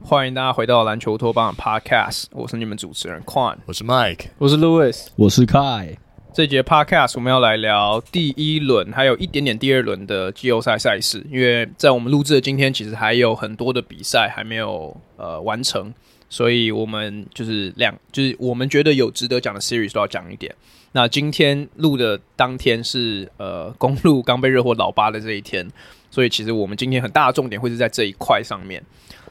欢迎大家回到篮球托邦的 Podcast，我是你们主持人 Quan，我是 Mike，我是 Louis，我是 Kai。这节 Podcast 我们要来聊第一轮，还有一点点第二轮的季后赛赛事，因为在我们录制的今天，其实还有很多的比赛还没有呃完成，所以我们就是两，就是我们觉得有值得讲的 Series 都要讲一点。那今天录的当天是呃公路刚被热火老八的这一天，所以其实我们今天很大的重点会是在这一块上面。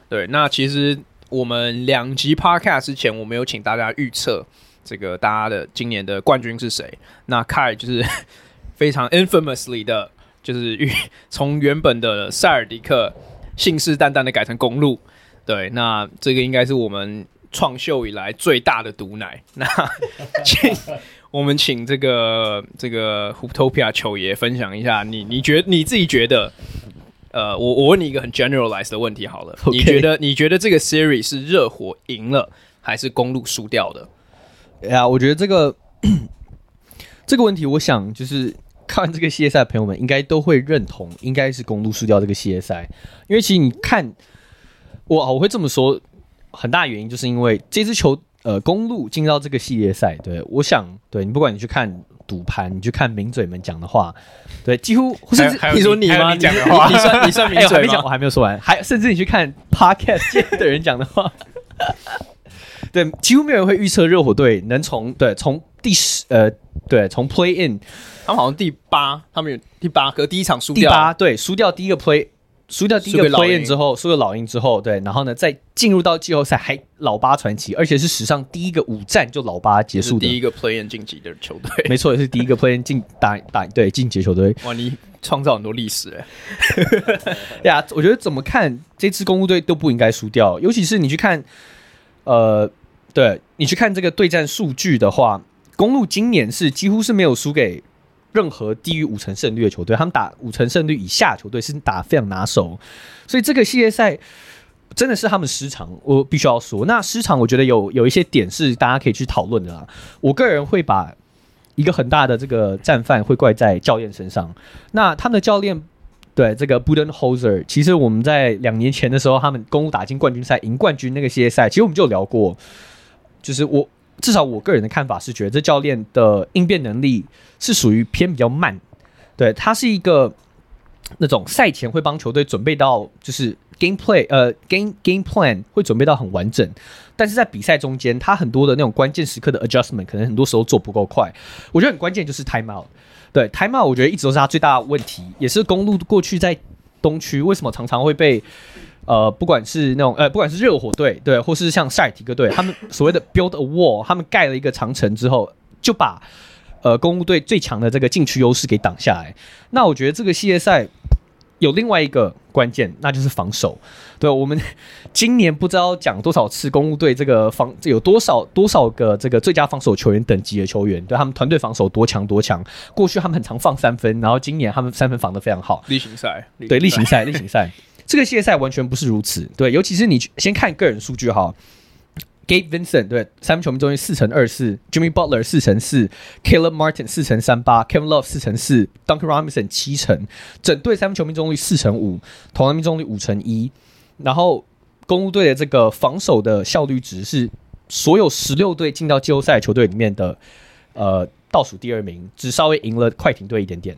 对，那其实我们两集 Podcast 之前，我们有请大家预测这个大家的今年的冠军是谁。那 Kai 就是非常 infamously 的，就是预从原本的塞尔迪克信誓旦旦的改成公路。对，那这个应该是我们创秀以来最大的毒奶。那请我们请这个这个 Hooptopia 球爷分享一下你，你你觉你自己觉得？呃，我我问你一个很 generalized 的问题好了，Okay. 你觉得你觉得这个 series 是热火赢了还是公路输掉的？呀，yeah, 我觉得这个 这个问题，我想就是看这个系列赛的朋友们应该都会认同，应该是公路输掉这个系列赛，因为其实你看，我我会这么说，很大原因就是因为这支球呃公路进到这个系列赛，对，我想对你不管你去看。赌盘，你去看名嘴们讲的话，对，几乎甚至你说你吗？你讲的话，你算你算名 嘴吗？欸、我，我还没有说完，还甚至你去看 Podcast 的人讲的话，对，几乎没有人会预测热火队能从对从第十呃对从 Play In，他们好像第八，他们有第八个第一场输掉，第八对输掉第一个 Play。输掉第一个 play-in 之后，输了老鹰之后，对，然后呢，再进入到季后赛还老八传奇，而且是史上第一个五战就老八结束的第一个 play-in 晋级的球队，没错，也是第一个 play-in 进打打对晋级球队。哇，你创造很多历史哎！呀，我觉得怎么看这支公路队都不应该输掉，尤其是你去看，呃，对你去看这个对战数据的话，公路今年是几乎是没有输给。任何低于五成胜率的球队，他们打五成胜率以下球队是打非常拿手，所以这个系列赛真的是他们失常。我必须要说，那失常我觉得有有一些点是大家可以去讨论的啦。我个人会把一个很大的这个战犯会怪在教练身上。那他们的教练对这个 Budenholzer，其实我们在两年前的时候，他们公鹿打进冠军赛赢冠军那个系列赛，其实我们就聊过，就是我。至少我个人的看法是，觉得这教练的应变能力是属于偏比较慢。对，他是一个那种赛前会帮球队准备到，就是 game play，呃，game game plan 会准备到很完整，但是在比赛中间，他很多的那种关键时刻的 adjustment 可能很多时候做不够快。我觉得很关键就是 time out。对，time out 我觉得一直都是他最大的问题，也是公路过去在东区为什么常常会被。呃，不管是那种呃，不管是热火队对，或是像塞尔提克队，他们 所谓的 build a wall，他们盖了一个长城之后，就把呃公鹿队最强的这个禁区优势给挡下来。那我觉得这个系列赛有另外一个关键，那就是防守。对，我们 今年不知道讲多少次，公鹿队这个防有多少多少个这个最佳防守球员等级的球员，对他们团队防守多强多强。过去他们很常放三分，然后今年他们三分防得非常好。例行赛，对例行赛，例行赛。这个系列赛完全不是如此，对，尤其是你先看个人数据哈，Gabe Vincent 对三分球命中率四成二四，Jimmy Butler 四成四，Caleb Martin 四成三八，Kevin Love 四成四，Duncan Robinson 七成，整队三分球命中率四成五，投篮命中率五成一，然后公鹿队的这个防守的效率值是所有十六队进到季后赛球队里面的呃倒数第二名，只稍微赢了快艇队一点点。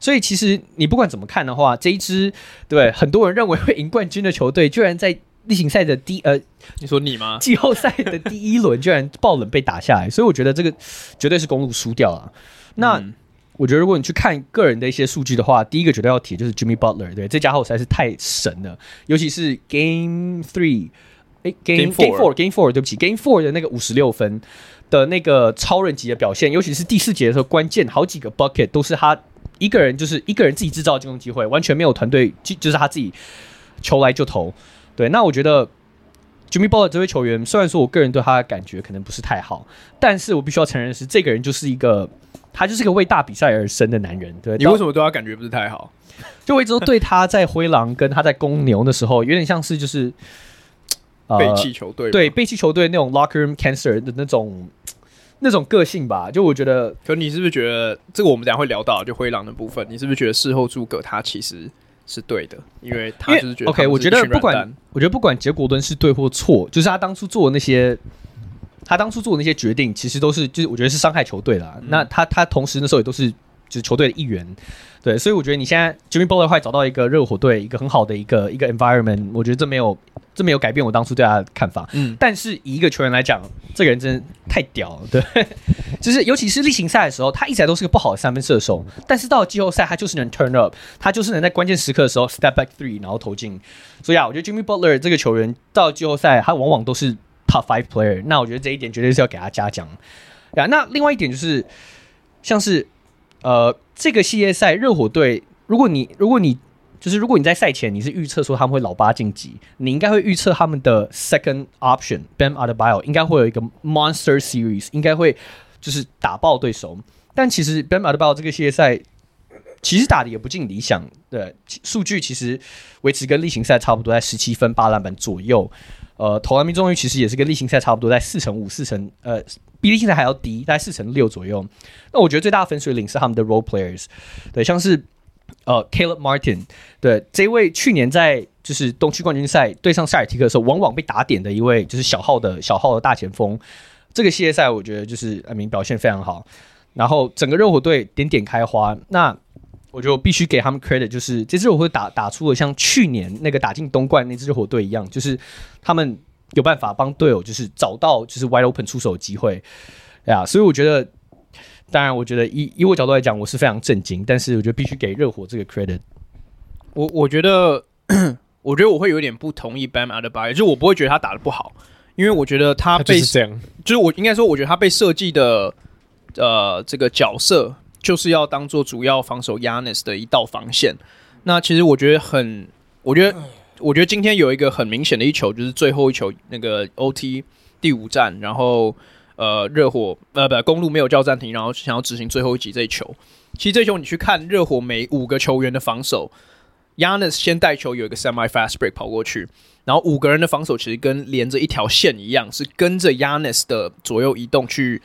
所以其实你不管怎么看的话，这一支对很多人认为会赢冠军的球队，居然在例行赛的第呃，你说你吗？季后赛的第一轮居然爆冷被打下来，所以我觉得这个绝对是公路输掉了。那、嗯、我觉得如果你去看个人的一些数据的话，第一个绝对要提就是 Jimmy Butler，对，这家伙实在是太神了，尤其是 Game Three，哎，Game Game Four，Game Four，对不起，Game Four 的那个五十六分的那个超人级的表现，尤其是第四节的时候，关键好几个 bucket 都是他。一个人就是一个人自己制造进攻机会，完全没有团队，就就是他自己球来就投。对，那我觉得 Jimmy Butler 这位球员，虽然说我个人对他的感觉可能不是太好，但是我必须要承认的是，这个人就是一个他就是个为大比赛而生的男人。对，你为什么对他感觉不是太好？就我一直都对他在灰狼跟他在公牛的时候，有点像是就是背弃球队，对背弃球队那种 locker room cancer 的那种那种个性吧。就我觉得，可你是不是觉得这个我们等下会聊到就灰狼的部分？你是不是觉得事后诸葛他其实是对的？因为他就是觉得 OK，我觉得不管我觉得不管结果论是对或错，就是他当初做的那些。他当初做的那些决定，其实都是就是我觉得是伤害球队啦。嗯、那他他同时那时候也都是就是球队的一员，对，所以我觉得你现在 Jimmy Butler 会找到一个热火队一个很好的一个一个 environment，我觉得这没有这没有改变我当初对他的看法。嗯，但是以一个球员来讲，这个人真的太屌了，对，就是尤其是例行赛的时候，他一直都是个不好的三分射手，但是到了季后赛，他就是能 turn up，他就是能在关键时刻的时候 step back three 然后投进。所以啊，我觉得 Jimmy Butler 这个球员到了季后赛，他往往都是。Top five player，那我觉得这一点绝对是要给他嘉奖呀。那另外一点就是，像是呃这个系列赛热火队，如果你如果你就是如果你在赛前你是预测说他们会老八晋级，你应该会预测他们的 second option Bam Adebayo 应该会有一个 monster series，应该会就是打爆对手。但其实 Bam Adebayo 这个系列赛其实打的也不尽理想，对数据其实维持跟例行赛差不多，在十七分八篮板左右。呃，投篮命中率其实也是跟例行赛差不多，在四成五、四成呃，比例现在还要低，大概四成六左右。那我觉得最大的分水岭是他们的 role players，对，像是呃 Caleb Martin，对，这位去年在就是东区冠军赛对上塞尔提克的时候，往往被打点的一位就是小号的小号的大前锋。这个系列赛我觉得就是阿明表现非常好，然后整个热火队点点开花。那我就必须给他们 credit，就是这支热火队打打出了像去年那个打进东冠那支热火队一样，就是他们有办法帮队友，就是找到就是 wide open 出手的机会呀。所以我觉得，当然，我觉得以以我角度来讲，我是非常震惊。但是我觉得必须给热火这个 credit。我我觉得，我觉得我会有点不同意 Bam Adebayo，就是我不会觉得他打的不好，因为我觉得他被他就是这样，就是我应该说，我觉得他被设计的呃这个角色。就是要当做主要防守 Giannis 的一道防线。那其实我觉得很，我觉得，我觉得今天有一个很明显的一球，就是最后一球那个 OT 第五战，然后呃热火呃不公路没有叫暂停，然后想要执行最后一击这一球。其实这球你去看热火每五个球员的防守，Yanis 先带球有一个 semi fast break 跑过去，然后五个人的防守其实跟连着一条线一样，是跟着 Yanis 的左右移动去。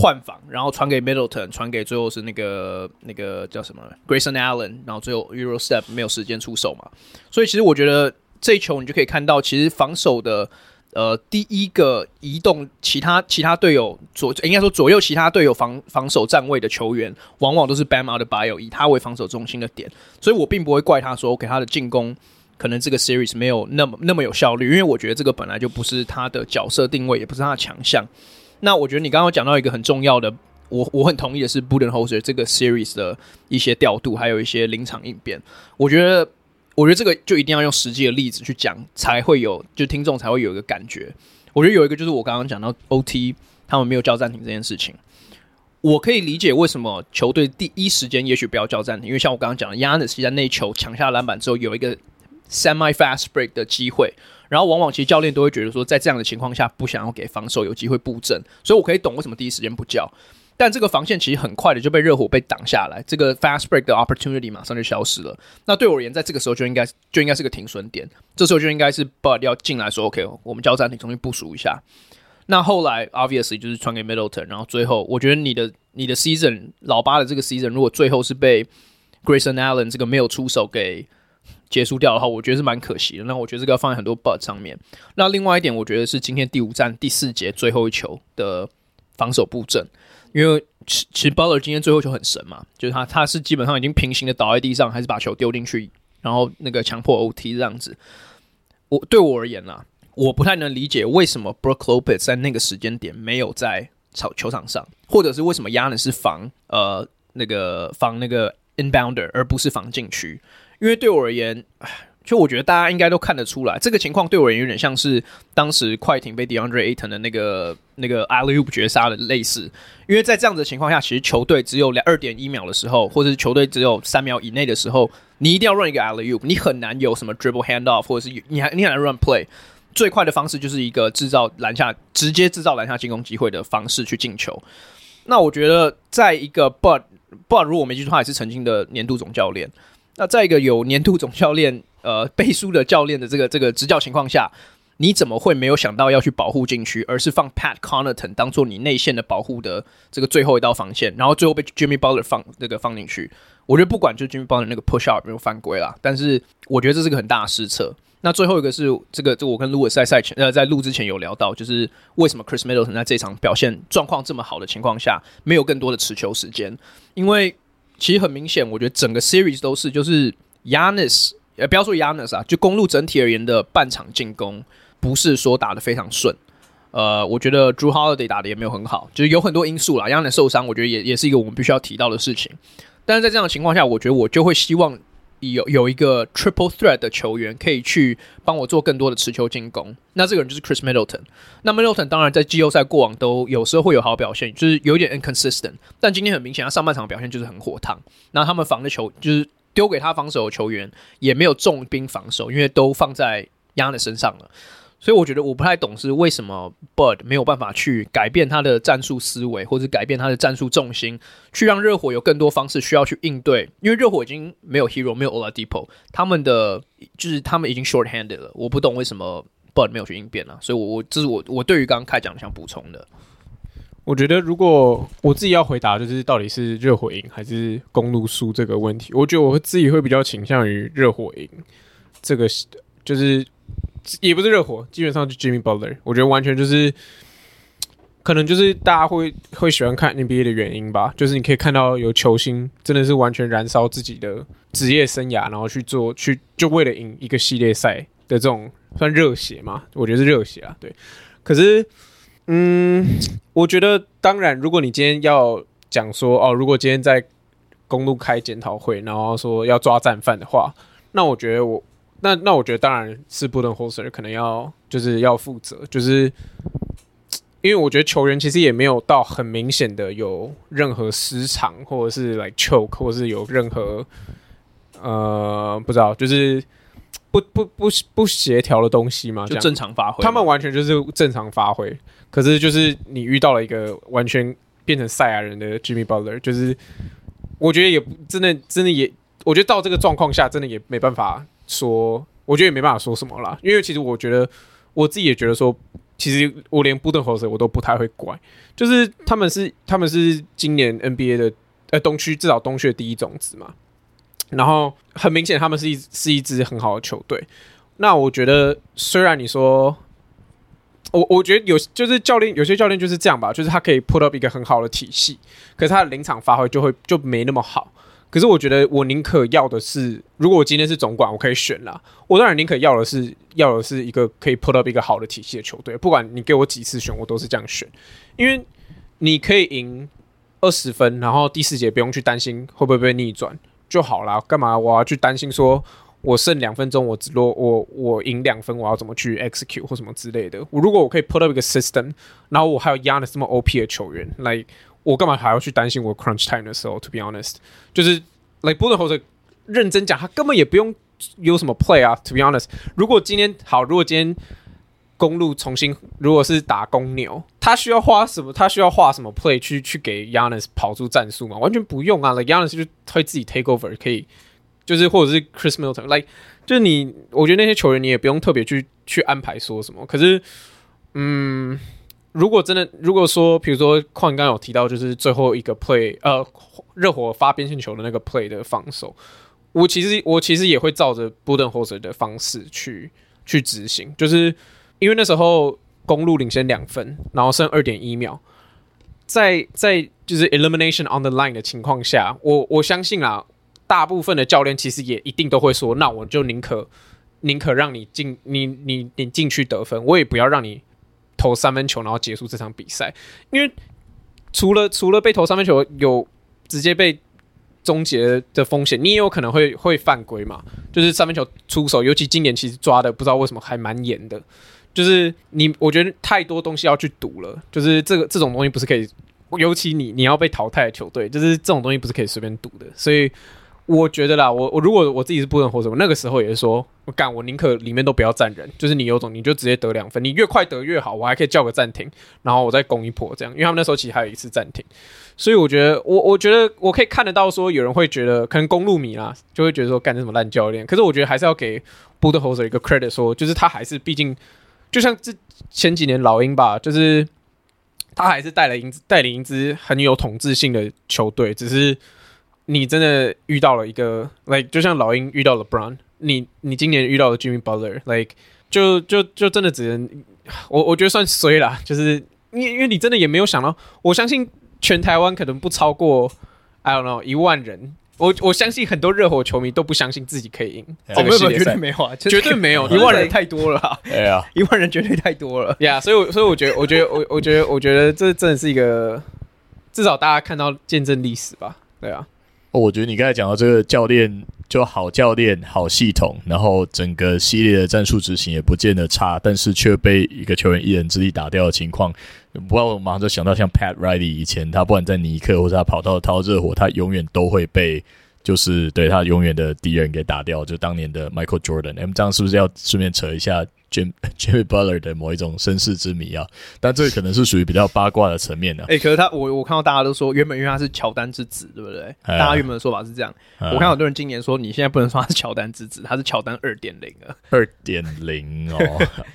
换防，然后传给 Middleton，传给最后是那个那个叫什么 Grayson Allen，然后最后 Euro Step 没有时间出手嘛，所以其实我觉得这一球你就可以看到，其实防守的呃第一个移动其他其他队友左应该说左右其他队友防防守站位的球员，往往都是 Bam Adebayo 以他为防守中心的点，所以我并不会怪他说给他的进攻可能这个 Series 没有那么那么有效率，因为我觉得这个本来就不是他的角色定位，也不是他的强项。那我觉得你刚刚讲到一个很重要的，我我很同意的是 Budenholzer 这个 series 的一些调度，还有一些临场应变。我觉得，我觉得这个就一定要用实际的例子去讲，才会有就听众才会有一个感觉。我觉得有一个就是我刚刚讲到 OT 他们没有叫暂停这件事情，我可以理解为什么球队第一时间也许不要叫暂停，因为像我刚刚讲的，Giannis 在那球抢下篮板之后有一个 semi fast break 的机会。然后往往其实教练都会觉得说，在这样的情况下不想要给防守有机会布阵，所以我可以懂为什么第一时间不叫。但这个防线其实很快的就被热火被挡下来，这个 fast break 的 opportunity 马上就消失了。那对我而言，在这个时候就应该就应该是个停损点，这时候就应该是 Bud 要进来说 OK，我们交暂停，重新部署一下。那后来 obviously 就是传给 Middleton，然后最后我觉得你的你的 season 老八的这个 season 如果最后是被 Grayson Allen 这个没有出手给。结束掉的话，我觉得是蛮可惜的。那我觉得这个要放在很多 but 上面。那另外一点，我觉得是今天第五站第四节最后一球的防守布阵，因为其其实 Butler 今天最后一球很神嘛，就是他他是基本上已经平行的倒在地上，还是把球丢进去，然后那个强迫 OT 这样子。我对我而言啦，我不太能理解为什么 Brook Lopez 在那个时间点没有在球球场上，或者是为什么 Giannis 是防呃那个防那个 inbounder 而不是防禁区。因为对我而言，就我觉得大家应该都看得出来，这个情况对我而言有点像是当时快艇被 DeAndre Ayton 的那个那个 alley-oop 绝杀的类似。因为在这样的情况下，其实球队只有两二点一秒的时候，或者是球队只有三秒以内的时候，你一定要 run 一个 alley-oop，你很难有什么 dribble handoff，或者是你还你很难 run play。最快的方式就是一个制造篮下直接制造篮下进攻机会的方式去进球。那我觉得，在一个 But But，如果我没记错，他也是曾经的年度总教练。那在一个有年度总教练 呃背书的教练的这个这个执教情况下，你怎么会没有想到要去保护禁区，而是放 Pat Connaughton 当做你内线的保护的这个最后一道防线，然后最后被 Jimmy Butler 放那个放进去？我觉得不管就 Jimmy Butler 那个 push up 没有犯规啦，但是我觉得这是个很大的失策。那最后一个是这个，这我跟 Louis 在赛前呃在录之前有聊到，就是为什么 Chris Middleton 在这场表现状况这么好的情况下，没有更多的持球时间？因为其实很明显，我觉得整个 series 都是就是 Giannis，呃不要说 Giannis 啊，就公路整体而言的半场进攻不是说打的非常顺。呃，我觉得 Drew Holiday 打的也没有很好，就是有很多因素啦。Giannis 受伤，我觉得也也是一个我们必须要提到的事情。但是在这样的情况下，我觉得我就会希望。有有一个 triple threat 的球员可以去帮我做更多的持球进攻，那这个人就是 Chris Middleton。那 Middleton 当然在季后赛过往都有时候会有好表现，就是有点 inconsistent。但今天很明显，他上半场表现就是很火烫。那他们防的球就是丢给他防守的球员也没有重兵防守，因为都放在 YANN 的身上了。所以我觉得我不太懂是为什么 Bud 没有办法去改变他的战术思维，或者改变他的战术重心，去让热火有更多方式需要去应对。因为热火已经没有 Hero，没有 Oladipo，他们的就是他们已经 short handed 了。我不懂为什么 Bud 没有去应变了。所以我，我这是我我对于刚刚开讲想补充的。我觉得如果我自己要回答，就是到底是热火赢还是公路输这个问题，我觉得我自己会比较倾向于热火赢。这个就是。也不是热火，基本上就 Jimmy Butler，我觉得完全就是，可能就是大家会会喜欢看 NBA 的原因吧。就是你可以看到有球星真的是完全燃烧自己的职业生涯，然后去做去就为了赢一个系列赛的这种算热血嘛？我觉得是热血啊。对，可是嗯，我觉得当然，如果你今天要讲说哦，如果今天在公路开检讨会，然后说要抓战犯的话，那我觉得我。那那我觉得当然是 Budenholzer 可能要就是要负责，就是因为我觉得球员其实也没有到很明显的有任何失常，或者是 like choke，或者是有任何呃不知道就是不不不不协调的东西嘛，就正常发挥，他们完全就是正常发挥。可是就是你遇到了一个完全变成赛亚人的 Jimmy Butler，就是我觉得也真的真的也，我觉得到这个状况下真的也没办法。说，我觉得也没办法说什么啦，因为其实我觉得我自己也觉得说，其实我连布登侯斯我都不太会怪，就是他们是他们是今年 NBA 的呃东区至少东区的第一种子嘛，然后很明显他们是一是一支很好的球队。那我觉得虽然你说，我我觉得有就是教练有些教练就是这样吧，就是他可以 put up 一个很好的体系，可是他的临场发挥就会就没那么好。可是我觉得，我宁可要的是，如果我今天是总管，我可以选啦。我当然宁可要的是，要的是一个可以 put up 一个好的体系的球队。不管你给我几次选，我都是这样选，因为你可以赢二十分，然后第四节不用去担心会不会被逆转就好啦。干嘛我要去担心说，我剩两分钟，我只落我我赢两分，我要怎么去 execute 或什么之类的？我如果我可以 put up 一个 system，然后我还有 Giannis 这么 OP 的球员来。我干嘛还要去担心我 crunch time 的时候？To be honest，就是 like Budenholzer 认真讲，他根本也不用有什么 play 啊。To be honest，如果今天好，如果今天公路重新如果是打公牛，他需要花什么？他需要画什么 play 去去给 Giannis 跑出战术吗？完全不用啊！Like Giannis 就会自己 take over，可以就是或者是 Chris Milton，like 就是你，我觉得那些球员你也不用特别去去安排说什么。可是，嗯。如果真的，如果说，比如说，矿刚有提到，就是最后一个 play，呃，热火发边线球的那个 play 的防守，我其实我其实也会照着 Budenholzer 的方式去去执行，就是因为那时候公路领先两分，然后剩二点一秒，在在就是 elimination on the line 的情况下，我我相信啊，大部分的教练其实也一定都会说，那我就宁可宁可让你进，你你你进去得分，我也不要让你。投三分球，然后结束这场比赛，因为除了除了被投三分球有直接被终结的风险，你也有可能会会犯规嘛。就是三分球出手，尤其今年其实抓的不知道为什么还蛮严的。就是你，我觉得太多东西要去赌了。就是这个这种东西不是可以，尤其你你要被淘汰的球队，就是这种东西不是可以随便赌的。所以。我觉得啦，我我如果我自己是布伦霍什么，那个时候也是说，我干，我宁可里面都不要站人，就是你有种你就直接得两分，你越快得越好，我还可以叫个暂停，然后我再攻一波这样，因为他们那时候其实还有一次暂停，所以我觉得我我觉得我可以看得到说有人会觉得可能公路迷啦，就会觉得说干这什么烂教练，可是我觉得还是要给布德霍什一个 credit，说就是他还是毕竟就像这前几年老鹰吧，就是他还是带了一带领一支很有统治性的球队，只是你真的遇到了一个，like 就像老鹰遇到了 LeBron，你你今年遇到了 Jimmy Butler，like 就就就真的只能我我觉得算衰啦，就是因为因为你真的也没有想到，我相信全台湾可能不超过 I don't know 一万人。我我相信很多热火球迷都不相信自己可以赢，哦，没有，绝对没有啊，绝对没有，一万人太多了，对啊，一万人绝对太多了，呀，所以，所以我觉得，我觉得，我我觉得，我觉得这真的是一个，至少大家看到见证历史吧，对啊，哦，我觉得你刚才讲到这个教练就好教练好系统，然后整个系列的战术执行也不见得差，但是却被一个球员一人之力打掉的情况。不过我马上就想到，像 Pat Riley 以前，他不管在尼克或者他跑到淘热火，他永远都会被就是对他永远的敌人给打掉。就当年的 Michael Jordan，哎，这样是不是要顺便扯一下？Jim, Jimmy Butler 的某一种身世之谜啊，但这可能是属于比较八卦的层面的、啊。哎、欸，可是他，我我看到大家都说，原本因为他是乔丹之子，对不对？啊、大家原本的说法是这样。啊、我看很多人今年说，你现在不能说他是乔丹之子，他是乔丹二点零啊。二点零哦，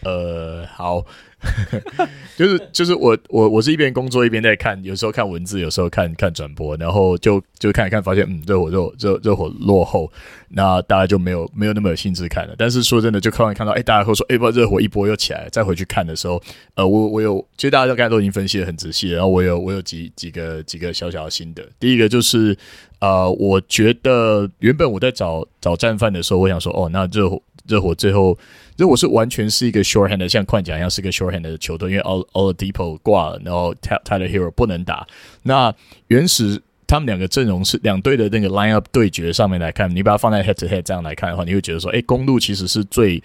呃，好。就是就是我我我是一边工作一边在看，有时候看文字，有时候看看转播，然后就就看一看，发现嗯，热火热热热火落后，那大家就没有没有那么有兴致看了。但是说真的，就看完看到，哎、大家会说，哎、不，热火一波又起来，再回去看的时候，呃，我我有，其实大家刚才都已经分析得很仔细，然后我有我有几几个几个小小的心得。第一个就是，呃，我觉得原本我在找找战犯的时候，我想说，哦，那热火热火最后。如果是完全是一个 shorthand 的，像冠甲一样是个 shorthand 的球队，因为 All All Depot 挂了，然后 Tyler hero 不能打。那原始他们两个阵容是两队的那个 lineup 对决上面来看，你把它放在 head to head 这样来看的话，你会觉得说，哎，公路其实是最。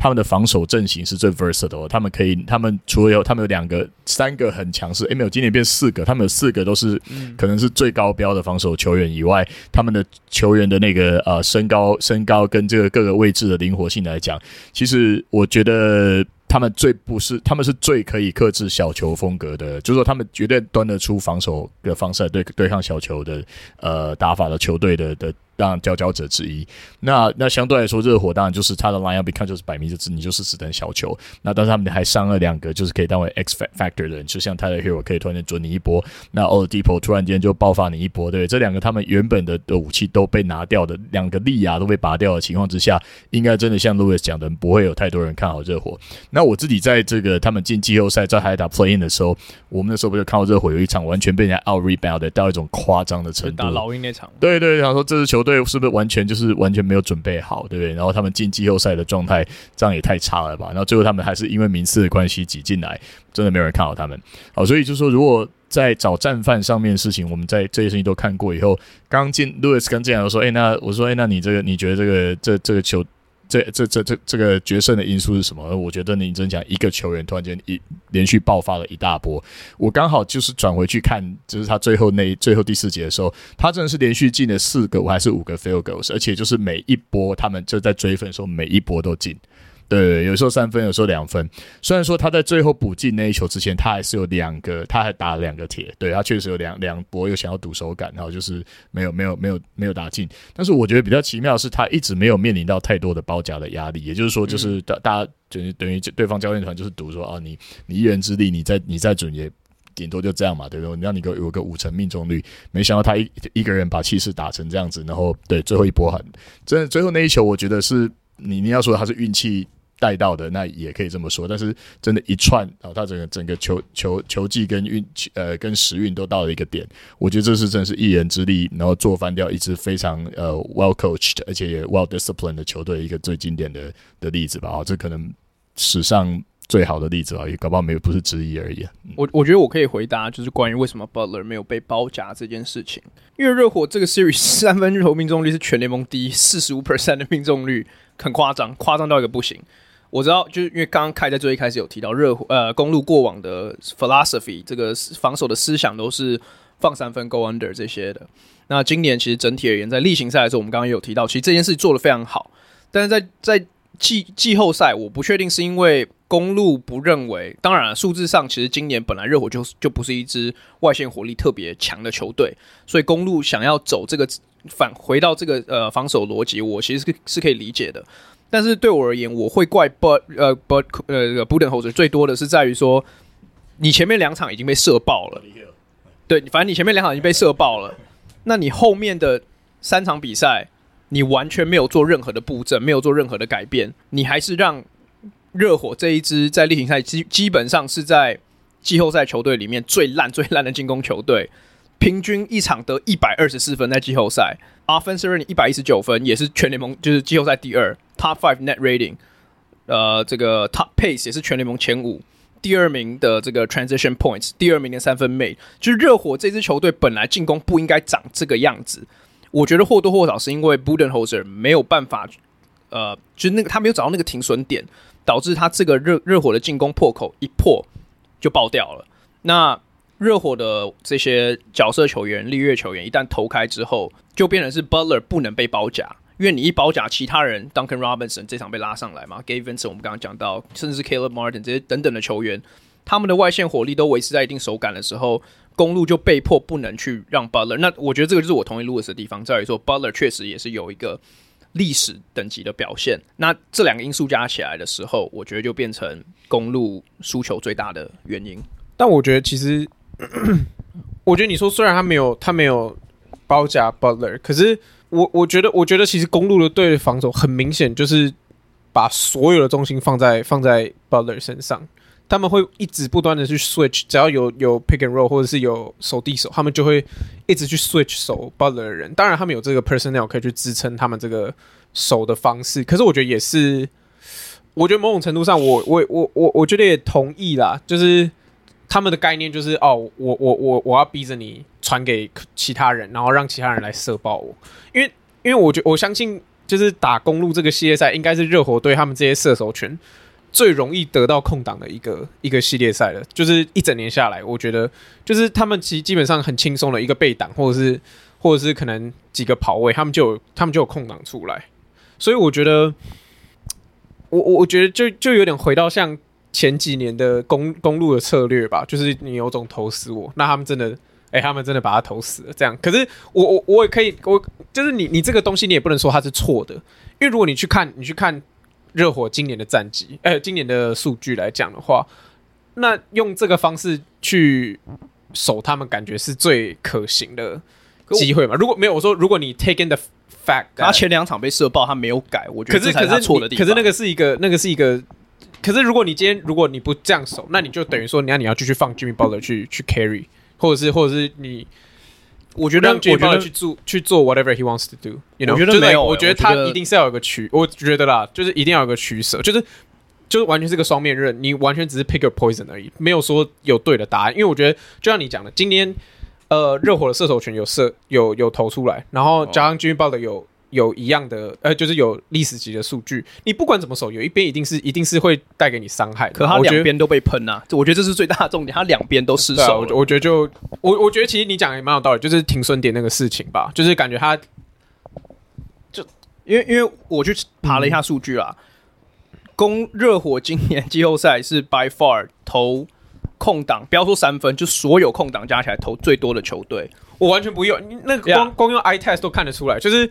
他们的防守阵型是最 versatile 的，他们可以，他们除了有他们有两个、三个很强势，诶，没有，今年变四个，他们有四个都是可能是最高标的防守球员以外，他们的球员的那个呃身高、身高跟这个各个位置的灵活性来讲，其实我觉得。他们最不是，他们是最可以克制小球风格的，就是说他们绝对端得出防守的方式来对对抗小球的呃打法的球队的的当然佼佼者之一。那那相对来说，热火当然就是他的 line up 一看就是摆明就是你就是只等小球。那但是他们还伤了两个，就是可以当为 X factor 的人，就像 Tyler Herro 可以突然间准你一波，那 Oladipo 突然间就爆发你一波，对，这两个他们原本的的武器都被拿掉的，两个利牙都被拔掉的情况之下，应该真的像 Louis 讲的，不会有太多人看好热火。那那我自己在这个他们进季后赛在还打 play in 的时候，我们那时候不就看到热火有一场完全被人家 out rebound 到一种夸张的程度，打老鹰那场。对对，然后说这支球队对是不是完全就是完全没有准备好，对不对？然后他们进季后赛的状态这样也太差了吧？然后最后他们还是因为名次的关系挤进来，真的没有人看好他们。好，所以就说，如果在找战犯上面的事情，我们在这些事情都看过以后，刚进 Louis 跟这样说，哎，那我说，哎，那你这个你觉得这个这这个球？这这这这这个决胜的因素是什么？我觉得你真讲一个球员突然间一连续爆发了一大波，我刚好就是转回去看，就是他最后那最后第四节的时候，他真的是连续进了四个我还是五个 field goals，而且就是每一波他们就在追分的时候，每一波都进。对，有时候三分，有时候两分。虽然说他在最后补进那一球之前，他还是有两个，他还打了两个铁。对，他确实有两两波，又想要赌手感，然后就是没有没有没有没有打进。但是我觉得比较奇妙的是，他一直没有面临到太多的包夹的压力。也就是说，就是大大家等于等于对方教练团就是赌说啊，你你一人之力，你再你再准也顶多就这样嘛，对不对？你让你个有个五成命中率，没想到他一一个人把气势打成这样子，然后对最后一波很真的，最后那一球，我觉得是你你要说他是运气。带到的那也可以这么说，但是真的，一串啊，他整个整个球球球技跟运呃跟时运都到了一个点，我觉得这是真是一人之力，然后做翻掉一支非常呃 well coached 而且也 well disciplined 的球队一个最经典的的例子吧。啊，这可能史上最好的例子啊，也搞不好没有不是之一而已。我我觉得我可以回答，就是关于为什么 Butler 没有被包夹这件事情，因为热火这个 series 三分球命中率是全联盟第一，四十五 percent 的命中率，很夸张，夸张到一个不行。我知道，就是因为刚刚开在最一开始有提到热火呃公路过往的 philosophy，这个防守的思想都是放三分 go under 这些的。那今年其实整体而言，在例行赛的时候，我们刚刚有提到，其实这件事做得非常好。但是在在季季后赛，我不确定是因为公路不认为，当然数字上其实今年本来热火就就不是一支外线火力特别强的球队，所以公路想要走这个返回到这个呃防守逻辑，我其实是是可以理解的。但是对我而言，我会怪 Bud 呃 Bud 呃这个 Budenholzer 最多的是在于说，你前面两场已经被射爆了，对，反正你前面两场已经被射爆了，那你后面的三场比赛，你完全没有做任何的布阵，没有做任何的改变，你还是让热火这一支在例行赛基基本上是在季后赛球队里面最烂最烂的进攻球队，平均一场得一百二十四分，在季后赛。Offensive rating 一百一十九分，也是全联盟就是季后赛第二，Top five net rating，呃，这个 Top pace 也是全联盟前五，第二名的这个 transition points，第二名的三分 made，就是热火这支球队本来进攻不应该长这个样子，我觉得或多或少是因为 Budenholzer 没有办法，呃，就是那个他没有找到那个停损点，导致他这个热热火的进攻破口一破就爆掉了。那热火的这些角色球员、绿月球员一旦投开之后，就变成是 Butler 不能被包夹，因为你一包夹，其他人 Duncan Robinson 这场被拉上来嘛，Gabe Vincent 我们刚刚讲到，甚至是 Caleb Martin 这些等等的球员，他们的外线火力都维持在一定手感的时候，公路就被迫不能去让 Butler。那我觉得这个就是我同意 Louis 的地方，在于说 Butler 确实也是有一个历史等级的表现。那这两个因素加起来的时候，我觉得就变成公路输球最大的原因。但我觉得其实。我觉得你说虽然他没有他没有包夹 Butler，可是我我觉得我觉得其实公路的队的防守很明显就是把所有的重心放在放在 Butler 身上，他们会一直不断的去 switch，只要有有 pick and roll 或者是有守地手，他们就会一直去 switch 守 Butler 的人。当然他们有这个 personnel 可以去支撑他们这个守的方式，可是我觉得也是，我觉得某种程度上我我我我我觉得也同意啦，就是。他们的概念就是哦，我我我我要逼着你传给其他人，然后让其他人来射爆我。因为因为我觉我相信，就是打公路这个系列赛，应该是热火队他们这些射手群最容易得到空档的一个一个系列赛了。就是一整年下来，我觉得就是他们其实基本上很轻松的一个被挡，或者是或者是可能几个跑位，他们就有他们就有空档出来。所以我觉得，我我我觉得就就有点回到像。前几年的公公路的策略吧，就是你有种投死我，那他们真的，哎、欸，他们真的把他投死了。这样，可是我我我也可以，我就是你你这个东西你也不能说它是错的，因为如果你去看你去看热火今年的战绩，哎、欸，今年的数据来讲的话，那用这个方式去守他们，感觉是最可行的机会嘛？如果没有，我说如果你 take in the fact，他前两场被射爆，他没有改，我觉得这才是他错的地方。可是可是那个是一个那个是一个。可是，如果你今天如果你不这样守，那你就等于说，你要你要继续放 Jimmy Butler 去去 carry，或者是或者是你，我觉得让 Jimmy Butler 去做去做 whatever he wants to do，you know？我觉得没有，我觉得他一定是要有个取，我觉得啦，就是一定要有个取舍，就是就是完全是个双面刃，你完全只是 pick a poison 而已，没有说有对的答案。因为我觉得，就像你讲的，今天呃，热火的射手群有射有有投出来，然后加上 Jimmy Butler 有。有一样的，呃，就是有历史级的数据。你不管怎么守，有一边一定是一定是会带给你伤害的。可他两边都被喷啊，我觉得这是最大的重点。他两边都失手。我觉得就我我觉得其实你讲的也蛮有道理，就是停损点那个事情吧，就是感觉他就因为因为我去爬了一下数据啊，攻热、嗯、火今年季后赛是 by far 投空档，不要说三分，就所有空档加起来投最多的球队。我完全不用，那个光 Yeah. 光用 eye test 都看得出来，就是。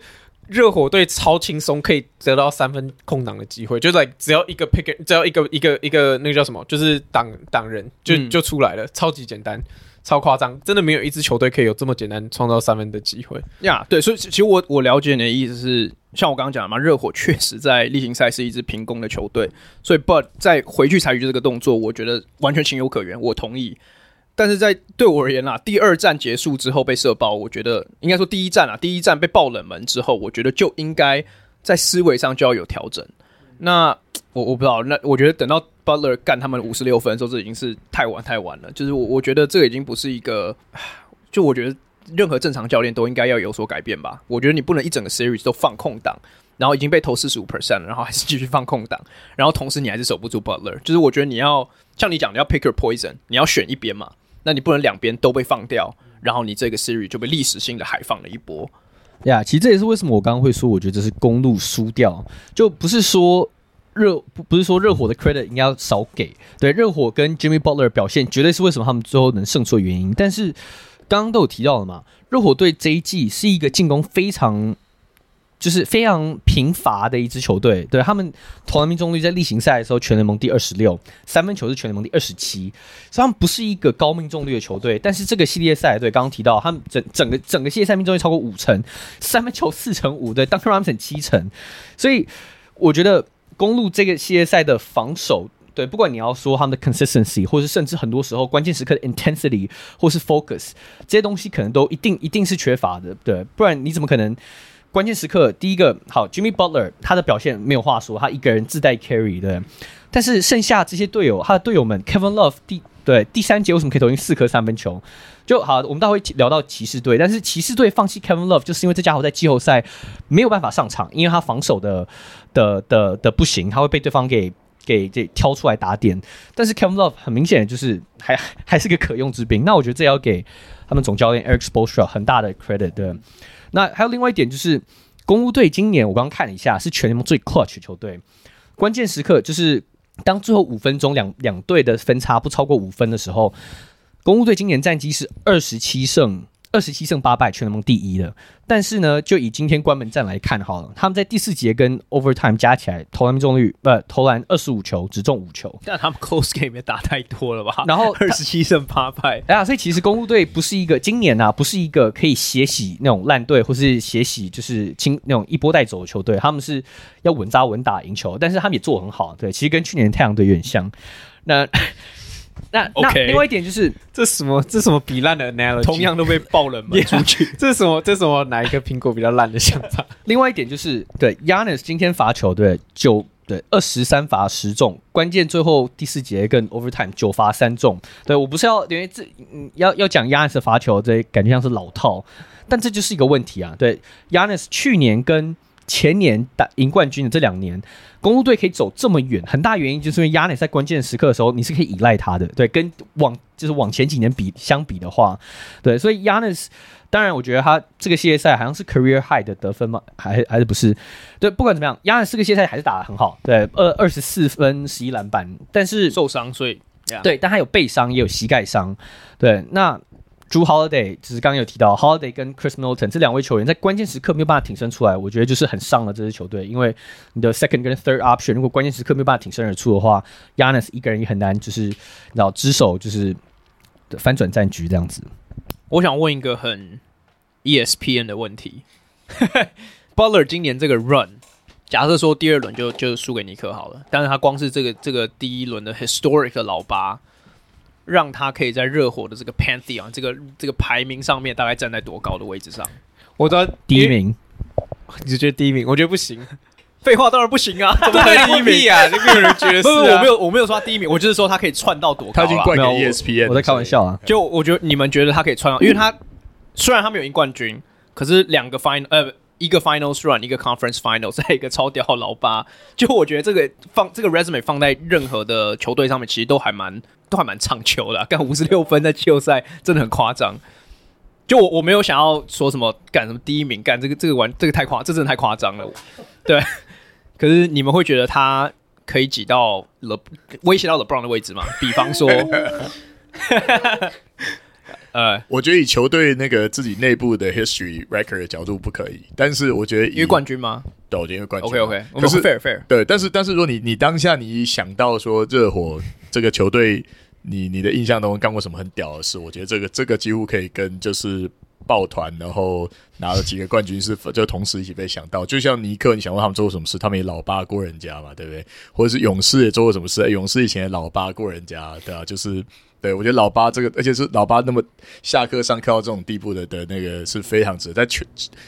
热火队超轻松可以得到三分空档的机会，就在 like 只要一个 pick，只要一个一个一个那个叫什么，就是挡挡人就就出来了，嗯、超级简单，超夸张，真的没有一支球队可以有这么简单创造三分的机会呀。Yeah, 对，所以其实我我了解你的意思是，像我刚刚讲的嘛，热火确实在例行赛是一支平攻的球队，所以 But 再回去采取这个动作，我觉得完全情有可原，我同意。但是在对我而言啦，第二战结束之后被射爆，我觉得应该说第一战啊，第一战被爆冷门之后，我觉得就应该在思维上就要有调整。那我我不知道，那我觉得等到 Butler 干他们五十六分的时候，这已经是太晚太晚了。就是我我觉得这个已经不是一个，就我觉得任何正常教练都应该要有所改变吧。我觉得你不能一整个 series 都放空档，然后已经被投四十五 percent 了，然后还是继续放空档，然后同时你还是守不住 Butler。就是我觉得你要像你讲，你要 pick your poison，你要选一边嘛。那你不能两边都被放掉，然后你这个 series 就被历史性的海放了一波呀。其实这也是为什么我刚刚会说，我觉得这是公路输掉，就不是说热不不是说热火的 credit 应该要少给。对，热火跟 Jimmy Butler 表现绝对是为什么他们最后能胜出的原因。但是刚刚都有提到了嘛，热火队这一季是一个进攻非常就是非常贫乏的一支球队。对，他们投篮命中率在例行赛的时候全联盟第二十六，三分球是全联盟第二十七，所以他们不是一个高命中率的球队。但是这个系列赛，对，刚刚提到他们整整个整个系列赛命中率超过五成，三分球四成五，对，Duncan Robinson 七成，所以我觉得公路这个系列赛的防守。对，不管你要说他们的 consistency，或是甚至很多时候关键时刻的 intensity，或是 focus，这些东西可能都一定一定是缺乏的。对，不然你怎么可能关键时刻第一个好？Jimmy Butler 他的表现没有话说，他一个人自带 carry 对。但是剩下这些队友，他的队友们 Kevin Love 第对第三节为什么可以投进四颗三分球？就好，我们待会聊到骑士队，但是骑士队放弃 Kevin Love 就是因为这家伙在季后赛没有办法上场，因为他防守的的的的不行，他会被对方给。给这挑出来打点，但是 Kevin Love 很明显就是还还是个可用之兵。那我觉得这要给他们总教练 Eric s p o l s t r a 很大的 credit。对，那还有另外一点就是，公鹿队今年我刚刚看了一下，是全联盟最 clutch 球队。关键时刻就是当最后五分钟两两队的分差不超过五分的时候，公鹿队今年战绩是二十七胜。二十七胜八败，全联盟第一了。但是呢，就以今天关门战来看好了，他们在第四节跟 overtime 加起来投篮命中率，不，投篮二十五球，只中五球。但他们 close game 也打太多了吧？然后 二十七胜八败，哎呀，所以其实公鹿队不是一个今年啊，不是一个可以血洗那种烂队，或是血洗就是轻那种一波带走的球队。他们是要稳扎稳打赢球，但是他们也做很好。对，其实跟去年太阳队有点像。那。那 OK，那另外一点就是这什么这什么比烂的 analogy，同样都被爆冷门出去。这是什么这是什么哪一个苹果比较烂的想法？另外一点就是对 Giannis 今天罚球对九对二十三罚十中，关键最后第四节跟 overtime 九罚三中。对我不是要因为这嗯要要讲 Giannis 的罚球，这感觉像是老套，但这就是一个问题啊。对 Giannis 去年跟前年打赢冠军的这两年，公路队可以走这么远，很大原因就是因为 Giannis 在关键时刻的时候，你是可以依赖他的。对，跟往就是往前几年比相比的话，对，所以 Giannis 当然我觉得他这个系列赛好像是 career high 的得分吗？还还是不是？对，不管怎么样，Giannis 这个系列赛还是打得很好。对，二二十四分十一篮板，但是受伤，所以、yeah. 对，但他有背伤，也有膝盖伤。对，那。朱 Holiday 只是刚刚有提到，Holiday 跟 Chris Middleton 这两位球员在关键时刻没有办法挺身出来，我觉得就是很伤了这支球队。因为你的 second 跟 third option 如果关键时刻没有办法挺身而出的话，Yanis 一个人也很难就是然后只手就是翻转战局这样子。我想问一个很 ESPN 的问题：Butler 今年这个 run，假设说第二轮就就输给尼克好了，但是他光是这个这个第一轮的 historic 的老八。让他可以在热火的这个 Pantheon 这个这个排名上面大概站在多高的位置上？我知道第一名，你觉得第一名？我觉得不行。废话，当然不行啊！怎么可能第一名啊？就没有人觉得是、啊。不 是，我没有，我没有说他第一名，我就是说他可以窜到多高。他已经冠给 ESPN，我在开玩笑啊。就我觉得你们觉得他可以窜到，因为他虽然他没有赢冠军，可是两个 final 呃。一个 Finals run，一个 Conference Finals，再一个超屌老八，就我觉得这个放这个 resume 放在任何的球队上面，其实都还蛮都还蛮唱球的。干五十六分在季后赛真的很夸张。就我我没有想要说什么干什么第一名，干这个这个玩这个太夸，这真的太夸张了。对，可是你们会觉得他可以挤到 Le 威胁到 LeBron 的位置吗？比方说。呃，我觉得以球队那个自己内部的 history record 的角度不可以，但是我觉得因为冠军吗？对，因为冠军。OK OK，可是 fair fair。对，但是但是如果你你当下你想到说热火这个球队，你你的印象中干过什么很屌的事？我觉得这个这个几乎可以跟就是抱团，然后拿了几个冠军是就同时一起被想到。就像尼克，你想问他们做过什么事？他们也老八过人家嘛，对不对？或者是勇士也做过什么事？欸、勇士以前也老八过人家，对啊，就是。对，我觉得老八这个，而且是老八那么下课上课到这种地步的的那个是非常值得，在球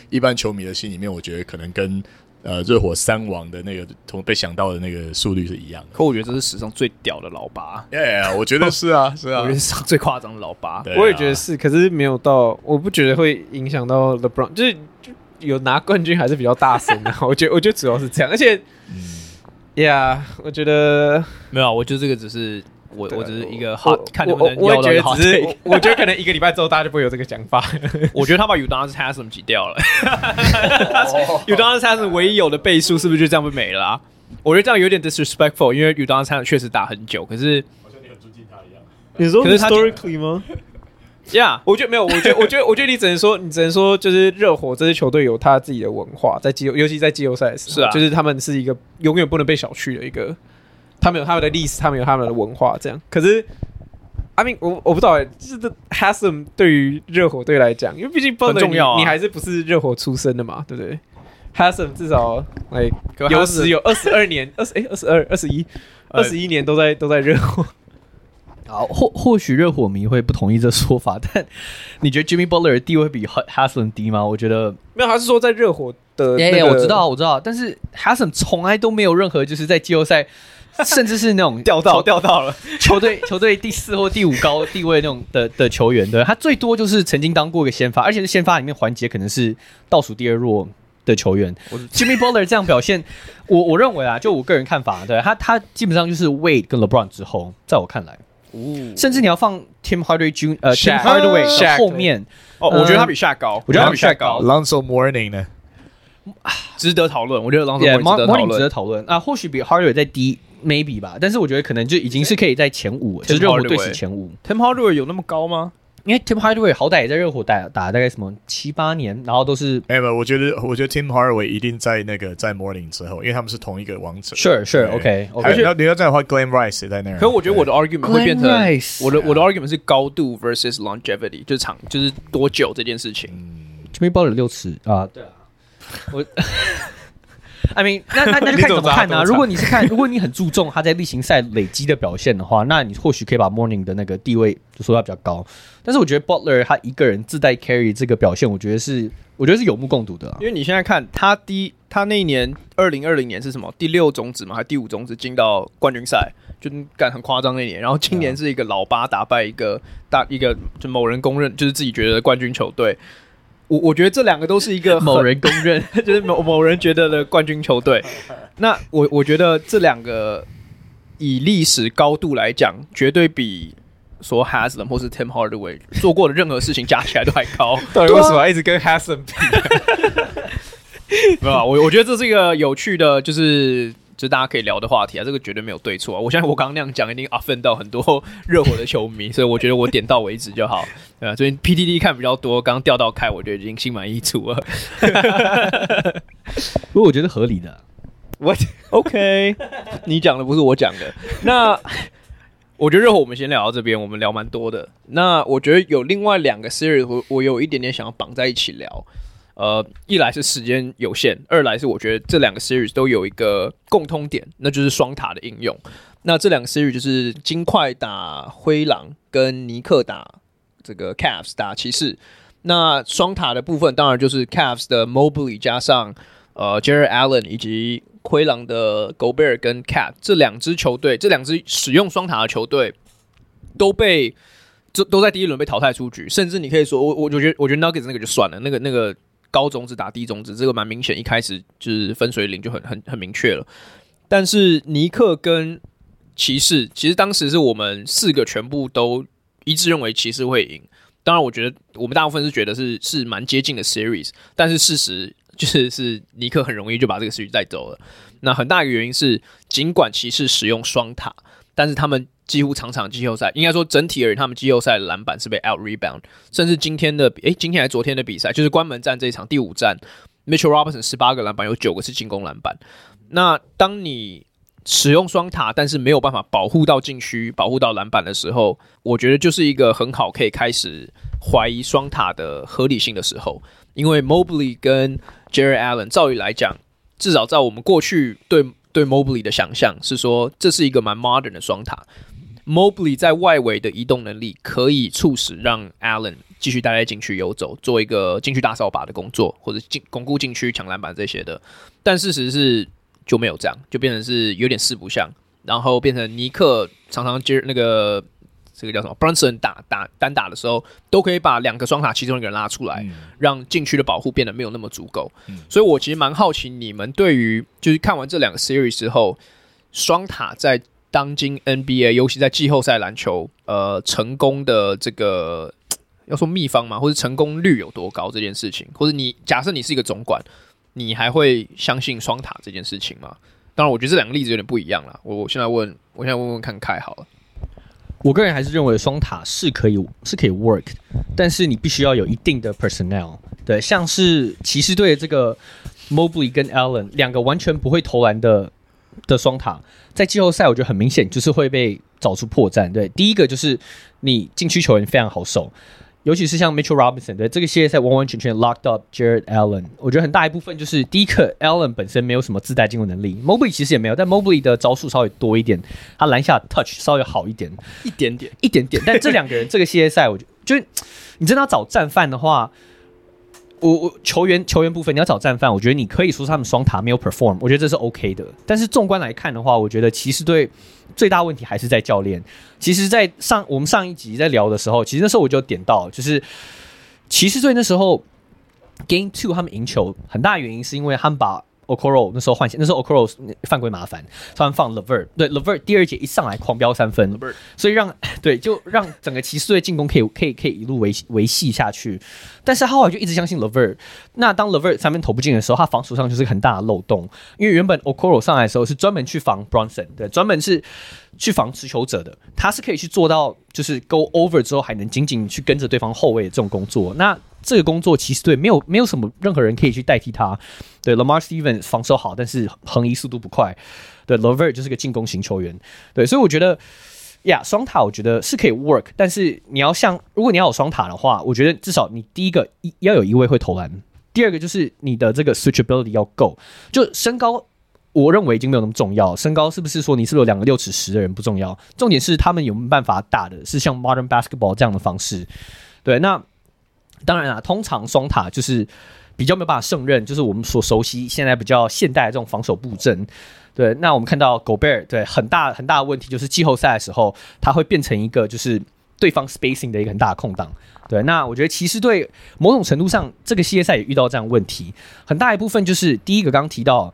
一般球迷的心里面，我觉得可能跟呃热火三王的那个同被想到的那个速率是一样的。可我觉得这是史上最屌的老八，哎、yeah, 我觉得是啊，是啊，我觉得史上最夸张的老八、啊，我也觉得是，可是没有到，我不觉得会影响到 LeBron，就是就有拿冠军还是比较大声的、啊，我觉得我觉得主要是这样，而且，嗯，呀，我觉得没有，我觉得这个只是。我我只是一个好看能不能我，我觉得只是我，我觉得可能一个礼拜之后大家就不会有这个想法。我觉得他把 Udonis Haslem 挤掉了，Udonis Haslem 唯一有的倍数是不是就这样被没了、啊？我觉得这样有点 disrespectful，因为 Udonis Haslem 确实打很久，可是好像你很尊敬他一样。你说 historically 吗？呀，我觉得没有，我觉得，我觉得，我觉得你只能说，你只能说，就是热火这支球队有他自己的文化，在季，尤其在季后赛的时候，是啊，就是他们是一个永远不能被小觑的一个，他们有他们的历史，他们有他们的文化，这样。可是，I mean，我我不知道哎，就是 Haslem 对于热火队来讲，因为毕竟很重要啊，你还是不是热火出身的嘛，对不对？Haslem 至少来有史有二十二年，二十哎二十二二十一二十一年都在都在热火。好，或或许热火迷会不同意这说法，但你觉得 Jimmy Butler 的地位比 Haslem 低吗？我觉得没有，他是说在热火的、那个。哎，我知道，我知道，但是 Haslem 从来都没有任何就是在季后赛，甚至是那种掉到掉到了球队 球队第四或第五高地位那种的的球员，对，他最多就是曾经当过一个先发，而且是先发里面环节可能是倒数第二弱的球员。Jimmy Butler 这样表现，我我认为啊，就我个人看法，对他他基本上就是 Wade 跟 LeBron 之后，在我看来。甚至你要放 Tim Hardaway Jr. 呃 Tim Hardaway 后面哦，我觉得他比 Shaq 高，我觉得他比 Shaq 高。Lonzo Mourning 呢？值得讨论。我觉得 Lonzo Mourning 值得讨论啊，或许比 Hardaway 再低 maybe 吧，但是我觉得可能就已经是可以在前五，就是热火队是前五。Tim Hardaway 有那么高吗？因为 Tim Hardaway 好歹也在热火打打大概什么七八年，然后都是没有，我觉得我觉得 Tim Hardaway 一定在那个在 Mourning 之后，因为他们是同一个王者。Sure sure OK OK。而且你要这样的话，Glen Rice 也在那儿。可是我觉得我的 argument 会变成我的我的 argument 是高度 versus longevity，就是长就是多久这件事情。Jimmy Butler 六次啊，对啊，我。I mean，那那那就看怎么看呢、啊？如果你是看，如果你很注重他在例行赛累积的表现的话，那你或许可以把 Mourning 的那个地位就说他比较高。但是我觉得 Butler 他一个人自带 carry 这个表现，我觉得是我觉得是有目共睹的、啊。因为你现在看他第，他那一年二零二零年是什么第六种子嘛，还是第五种子进到冠军赛，就干很夸张那年。然后今年是一个老八打败一个大一个就某人公认就是自己觉得的冠军球队。我我觉得这两个都是一个某人公认，就是某某人觉得的冠军球队。那我我觉得这两个以历史高度来讲，绝对比说 Haslam 或是 Tim Hardaway 做过的任何事情加起来都还高。到底为什么一直跟 Haslam 比？没有啊，我我觉得这是一个有趣的，就是。就大家可以聊的话题啊，这个绝对没有对错啊。我相信我刚刚那样讲，一定 offend 到很多 热火的球迷，所以我觉得我点到为止就好。对啊，最近 PDD 看比较多，刚刚钓到开，我觉得已经心满意足了。不过我觉得合理的。What? OK，你讲的不是我讲的。那我觉得热火我们先聊到这边，我们聊蛮多的。那我觉得有另外两个 series，我我有一点点想要绑在一起聊。呃，一来是时间有限，二来是我觉得这两个 series 都有一个共通点，那就是双塔的应用。那这两个 series 就是金块打灰狼，跟尼克打这个 Cavs 打骑士。那双塔的部分当然就是 Cavs 的 Mobley 加上呃 Jarrett Allen 以及灰狼的 Gobert 跟 Cat 这两支球队，这两支使用双塔的球队都被这都在第一轮被淘汰出局，甚至你可以说，我我我觉得我觉得 Nuggets 那个就算了，那个那个。高种子打低种子，这个蛮明显，一开始就是分水岭就很很很明确了。但是尼克跟骑士，其实当时是我们四个全部都一致认为骑士会赢。当然，我觉得我们大部分是觉得是是蛮接近的 series，但是事实就是 是尼克很容易就把这个 series 带走了。那很大一个原因是，尽管骑士使用双塔，但是他们。几乎场场季后赛，应该说整体而言，他们季后赛的篮板是被 out rebound，甚至今天的诶，今天还是昨天的比赛，就是关门战这一场第五战，Mitchell Robinson 十八个篮板，有九个是进攻篮板。那当你使用双塔，但是没有办法保护到禁区、保护到篮板的时候，我觉得就是一个很好可以开始怀疑双塔的合理性的时候。因为 Mobley 跟 Jerry Allen，照理来讲，至少在我们过去对对 Mobley 的想象是说，这是一个蛮 modern 的双塔。Mobley 在外围的移动能力可以促使让 Allen 继续待在禁区游走，做一个禁区大扫把的工作，或者进巩固禁区、抢篮板这些的。但事实是就没有这样，就变成是有点四不像，然后变成尼克常常接那个这个叫什么 Brunson 打打单打的时候，都可以把两个双塔其中一个人拉出来，让禁区的保护变得没有那么足够。所以我其实蛮好奇你们对于就是看完这两个 series 之后，双塔在。当今 NBA，尤其在季后赛篮球，呃，成功的这个要说秘方嘛，或者成功率有多高这件事情，或者你假设你是一个总管，你还会相信双塔这件事情吗？当然，我觉得这两个例子有点不一样了。我我现在问，我现在问问看凯好了。我个人还是认为双塔是可以是可以 work，但是你必须要有一定的 personnel。对，像是骑士队这个 Mobley 跟 Allen 两个完全不会投篮的的双塔，在季后赛我觉得很明显就是会被找出破绽。对，第一个就是你禁区球员非常好守。尤其是像 Mitchell Robinson 对这个系列赛完完全全 locked up Jared Allen，我觉得很大一部分就是第一个 Allen 本身没有什么自带进攻能力，Mobley 其实也没有，但 Mobley 的招数稍微多一点，他篮下 touch 稍微好一点，一点点，一点点。但这两个人 这个系列赛，我觉得就你真的要找战犯的话。我我球员球员部分你要找战犯，我觉得你可以说他们双塔没有 perform，我觉得这是 OK 的。但是纵观来看的话，我觉得骑士队最大问题还是在教练。其实，在上我们上一集在聊的时候，其实那时候我就点到，就是骑士队那时候 Game Two 他们赢球很大原因是因为他们把。Okoro 那时候换血，那时候 Okoro 犯规麻烦，他们放 LeVert，对 LeVert 第二节一上来狂飙三分所以让 对就让整个骑士队进攻可以可以可以一路维维系下去。但是他后来就一直相信 LeVert，那当 LeVert 三分投不进的时候，他防守上就是很大的漏洞，因为原本 Okoro 上来的时候是专门去防 Bronson，对，专门是去防持球者的，他是可以去做到就是 Go Over 之后还能紧紧去跟着对方后卫的这种工作。那这个工作其实对没有没有什么任何人可以去代替他。对，Lamar Stevens 防守好，但是横移速度不快。对，LeVert 就是个进攻型球员。对，所以我觉得呀，双塔我觉得是可以 work，但是你要像如果你要有双塔的话，我觉得至少你第一个一要有一位会投篮，第二个就是你的这个 switchability 要够。就身高，我认为已经没有那么重要。身高是不是说你是不是有两个六尺十的人不重要，重点是他们有没有办法打的是像 Modern Basketball 这样的方式。对，那。当然啊，通常双塔就是比较没有办法胜任，就是我们所熟悉现在比较现代的这种防守布阵。对，那我们看到 Gobert 对很大很大的问题就是季后赛的时候，他会变成一个就是对方 spacing 的一个很大的空档。对，那我觉得骑士队某种程度上这个系列赛也遇到这样问题，很大一部分就是第一个刚刚提到，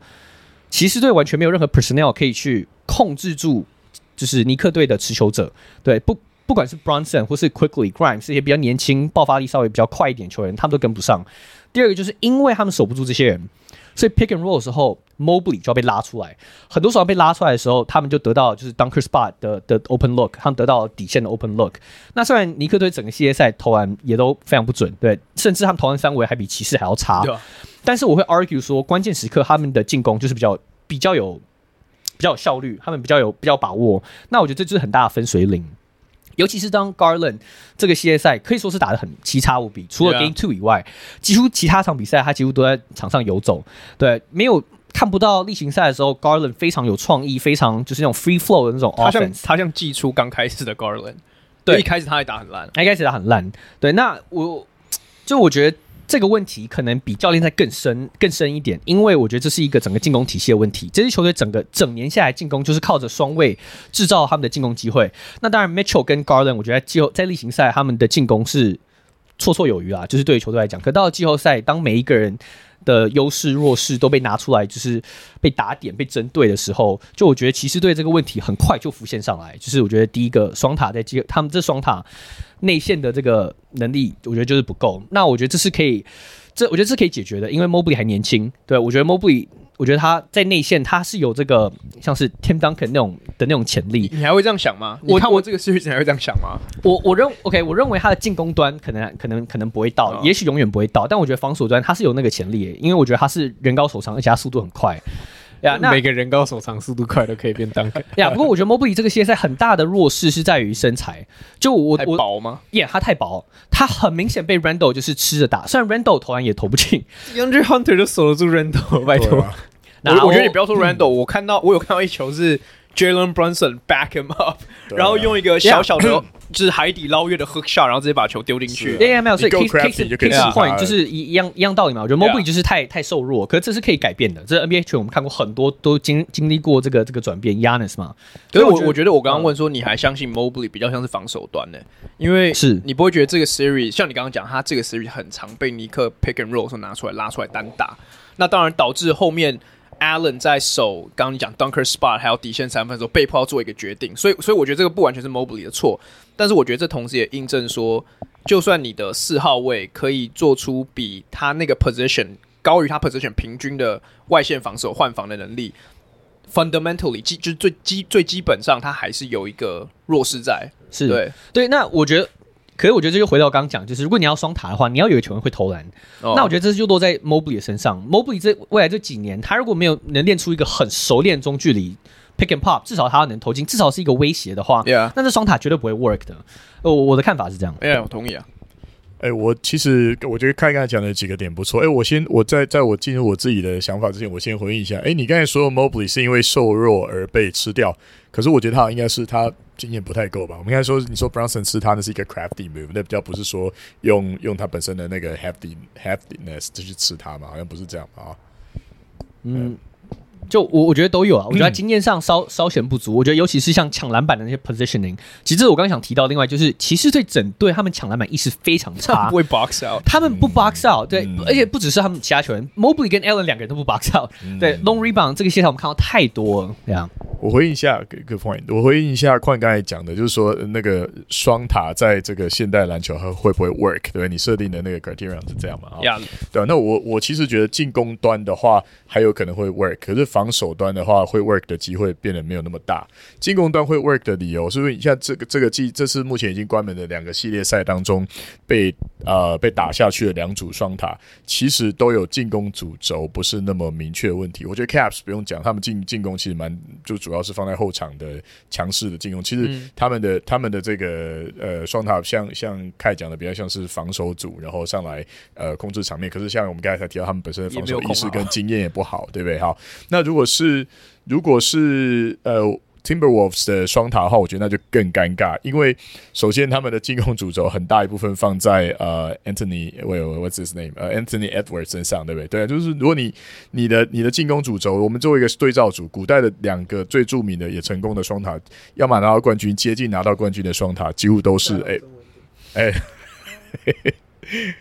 骑士队完全没有任何 personnel 可以去控制住，就是尼克队的持球者。对，不。不管是 Bronson 或是 Quickly Grimes 这些比较年轻、爆发力稍微比较快一点球员，他们都跟不上。第二个就是因为他们守不住这些人，所以 Pick and Roll 的时候，Mobley 就要被拉出来。很多时候被拉出来的时候，他们就得到就是 Dunker Spot 的的 Open Look，他们得到底线的 Open Look。那虽然尼克队整个系列赛投篮也都非常不准，对，甚至他们投篮三围还比骑士还要差。对啊。但是我会 argue 说，关键时刻他们的进攻就是比较比较有比较有效率，他们比较有比较把握。那我觉得这就是很大的分水岭。尤其是当 Garland 这个系列赛可以说是打得很奇差无比，除了 Game Two 以外，几乎其他场比赛他几乎都在场上游走。对，没有看不到例行赛的时候，Garland 非常有创意，非常就是那种 free flow 的那种 offense。他像他像季初刚开始的 Garland，对，一开始他也打很烂，一开始打很烂。对，那我就我觉得。这个问题可能比教练赛更深更深一点，因为我觉得这是一个整个进攻体系的问题。这支球队整个整年下来进攻就是靠着双卫制造他们的进攻机会。那当然，Mitchell 跟 Garland，我觉得在季后在例行赛他们的进攻是绰绰有余啊，就是对于球队来讲。可到了季后赛，当每一个人的优势弱势都被拿出来，就是被打点被针对的时候，就我觉得骑士队这个问题很快就浮现上来。就是我觉得第一个双塔在接他们这双塔。内线的这个能力，我觉得就是不够。那我觉得这是可以，这我觉得是可以解决的，因为 MOB 还年轻。对，我觉得 MOB 我觉得他在内线他是有这个像是 Tim Duncan 那种的那种潜力。你还会这样想吗？我看过这个 series 你还会这样想吗？我我认 OK，我认为他的进攻端可能可能可能不会到，也许永远不会到。但我觉得防守端他是有那个潜力，因为我觉得他是人高手长，而且他速度很快。呀，那每个人高手长、速度快都可以变 Dunker。呀，不过我觉得 Mobley 这个系列赛很大的弱势是在于身材。就我我薄吗？耶，他太薄，他很明显被 Randall 就是吃着打。虽然 Randall 投篮也投不进 Hunter 就守得住 Randle，拜托。我我觉得你不要说 Randle，我看到我有看到一球是 Jalen Brunson back him up，然后用一个小小的。就是海底捞月的 hook shot，然后直接把球丢进去。对，yeah, 没有，所以 case case case point 就是一一样一样道理嘛。我觉得 Mobley 就是太太瘦弱，可是这是可以改变的。这 NBA 球我们看过很多，都经经历过这个这个转变。Giannis 嘛，所以我我觉得我刚刚问说，你还相信 Mobley 比较像是防守端呢？因为是你不会觉得这个 series 像你刚刚讲，他这个 series 很常被尼克 pick and roll 时候拿出来拉出来单打，那当然导致后面。Allen 在守，刚刚你讲 Dunker Spot 还有底线三分的时候，被迫要做一个决定，所以，所以我觉得这个不完全是 Mobley 的错，但是我觉得这同时也印证说，就算你的四号位可以做出比他那个 position 高于他 position 平均的外线防守换防的能力，fundamentally 基就是最基最基本上，他还是有一个弱势在。是。对。对，那我觉得，可是我觉得这就回到刚刚讲，就是如果你要双塔的话，你要有球员会投篮。哦、那我觉得这就落在 Mobley 的身上。Mobley 这未来这几年，他如果没有能练出一个很熟练中距离 pick and pop，至少他能投进，至少是一个威胁的话.那这双塔绝对不会 work 的。我我的看法是这样。哎，yeah, 我同意啊。哎、欸，我其实我觉得看刚才讲的几个点不错。哎、欸，我先我在在我进入我自己的想法之前，我先回应一下。哎、欸，你刚才说的 Mobley 是因为瘦弱而被吃掉，可是我觉得他应该是他经验不太够吧。我们应该说，你说 Bronson 吃他那是一个 crafty move，那比较不是说用用他本身的那个 hefty heftiness 就去吃它嘛，好像不是这样吧？啊，嗯。就我我觉得都有啊，我觉得他经验上稍稍显不足。我觉得尤其是像抢篮板的那些 positioning，其实我刚刚想提到。另外就是骑士队整队他们抢篮板意识非常差，不会 box out，他们不 box out，对，嗯、而且不只是他们其他球员、嗯、，Mobley 跟 Allen 两个人都不 box out，、嗯、对，long rebound 这个现象我们看到太多了。这样，我回应一下，good point，我回应一下矿刚才讲的，就是说那个双塔在这个现代篮球还会不会 work？对，你设定的那个 criterion 是这样嘛？啊，Yeah. 对，那我我其实觉得进攻端的话还有可能会 work，可是防守端的话。会 work 的机会变得没有那么大。进攻端会 work 的理由，是因为你像这个这个季，这是目前已经关门的两个系列赛当中被呃被打下去的两组双塔，其实都有进攻主轴不是那么明确的问题。我觉得 Caps 不用讲，他们进进攻其实蛮就主要是放在后场的强势的进攻。其实他们的、嗯、他们的这个呃双塔像像凯讲的比较像是防守组，然后上来呃控制场面。可是像我们刚才才提到，他们本身的防守意识跟经验也不好，对不对？好，那如果是如果是呃 Timberwolves 的双塔的话，我觉得那就更尴尬，因为首先他们的进攻主轴很大一部分放在呃 Anthony，What's his name？呃、uh, Anthony Edwards 身上，对不对？对，就是如果你你的你的进攻主轴，我们作为一个对照组，古代的两个最著名的也成功的双塔，要么拿到冠军，接近拿到冠军的双塔，几乎都是哎哎。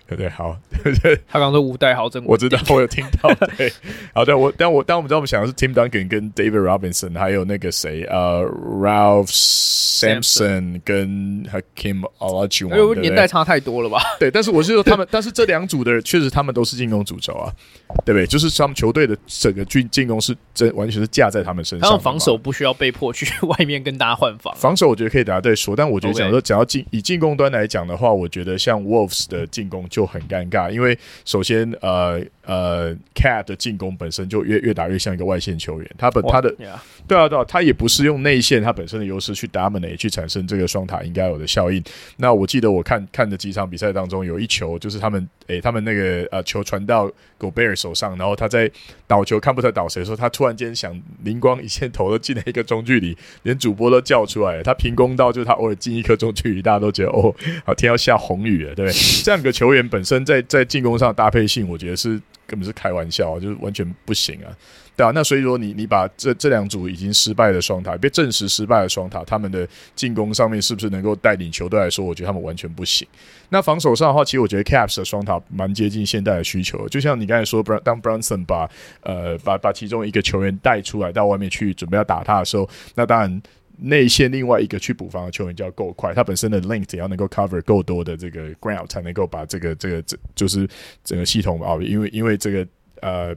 对 对，好，对对，他刚刚说五代豪真，我知道，我有听到。对，好的，我但我但我们知道，我们想的是 Tim Duncan 跟 David Robinson，还有那个谁，呃，Ralph Sampson 跟 Hakeem Olajuwon，因为年代差太多了吧？对，但是我是说他们，但是这两组的人确实他们都是进攻主轴啊，对不对？就是他们球队的整个进进攻是真完全是架在他们身上，他们防守不需要被迫去 外面跟大家换防。防守我觉得可以大家对说，但我觉得讲说只要进以进攻端来讲的话，我觉得像 Wolves 的。进攻就很尴尬，因为首先，呃呃，Cat 的进攻本身就越越打越像一个外线球员，他本他的.对啊对啊，他也不是用内线他本身的优势去 dominate 去产生这个双塔应该有的效应。那我记得我看看的几场比赛当中，有一球就是他们诶、欸，他们那个呃球传到 Gobert 手上，然后他在倒球看不出来倒谁的时候，他突然间想灵光一现，投了进了一个中距离，连主播都叫出来了。他凭空到就是他偶尔进一颗中距离，大家都觉得哦，好天要下红雨了，对不对？这样一球员本身在在进攻上的搭配性，我觉得是根本是开玩笑啊，就是完全不行啊。对啊，那所以说你你把这这两组已经失败的双塔，被证实失败的双塔，他们的进攻上面是不是能够带领球队来说，我觉得他们完全不行。那防守上的话，其实我觉得 Caps 的双塔蛮接近现代的需求，就像你刚才说，当 Brunson 把呃把把其中一个球员带出来到外面去准备要打他的时候，那当然内线另外一个去补防的球员就要够快，他本身的 length 也要能够 cover 够多的这个 ground 才能够把这个这个这就是整个系统啊，因为因为这个呃。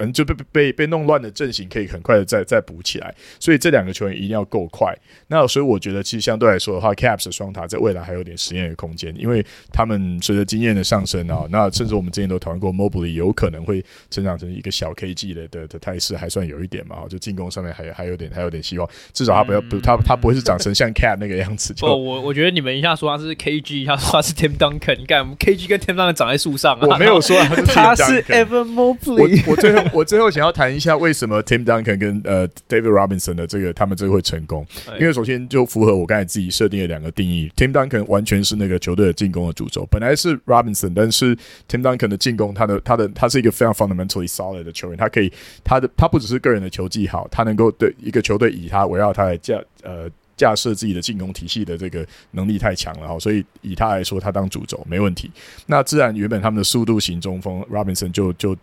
嗯，就被被被弄乱的阵型可以很快的再再补起来，所以这两个球员一定要够快。那所以我觉得，其实相对来说的话，Caps 的双塔在未来还有点实验的空间，因为他们随着经验的上升啊，那甚至我们之前都讨论过，Mobley 有可能会成长成一个小 KG 的的的态势，还算有一点嘛，就进攻上面还还有点还有点希望，至少他不要不他他不会是长成像 Cat 那个样子。哦，我我觉得你们一下说他是 KG，一下说他是 Tim Duncan，你看 KG 跟 Tim Duncan 长在树上啊，我没有说他是 Tim Duncan，他是 Evan Mobley。我我最后我最后想要谈。一下为什么 Tim Duncan 跟呃 David Robinson 的这个他们这个会成功？因为首先就符合我刚才自己设定的两个定义。Tim Duncan 完全是那个球队的进攻的主轴，本来是 Robinson，但是 Tim Duncan 的进攻，他的他的他是一个非常 fundamentally solid 的球员，他可以他的他不只是个人的球技好，他能够对一个球队以他围绕他来架呃架设自己的进攻体系的这个能力太强了哈，所以以他来说，他当主轴没问题。那自然原本他们的速度型中锋 Robinson 就就。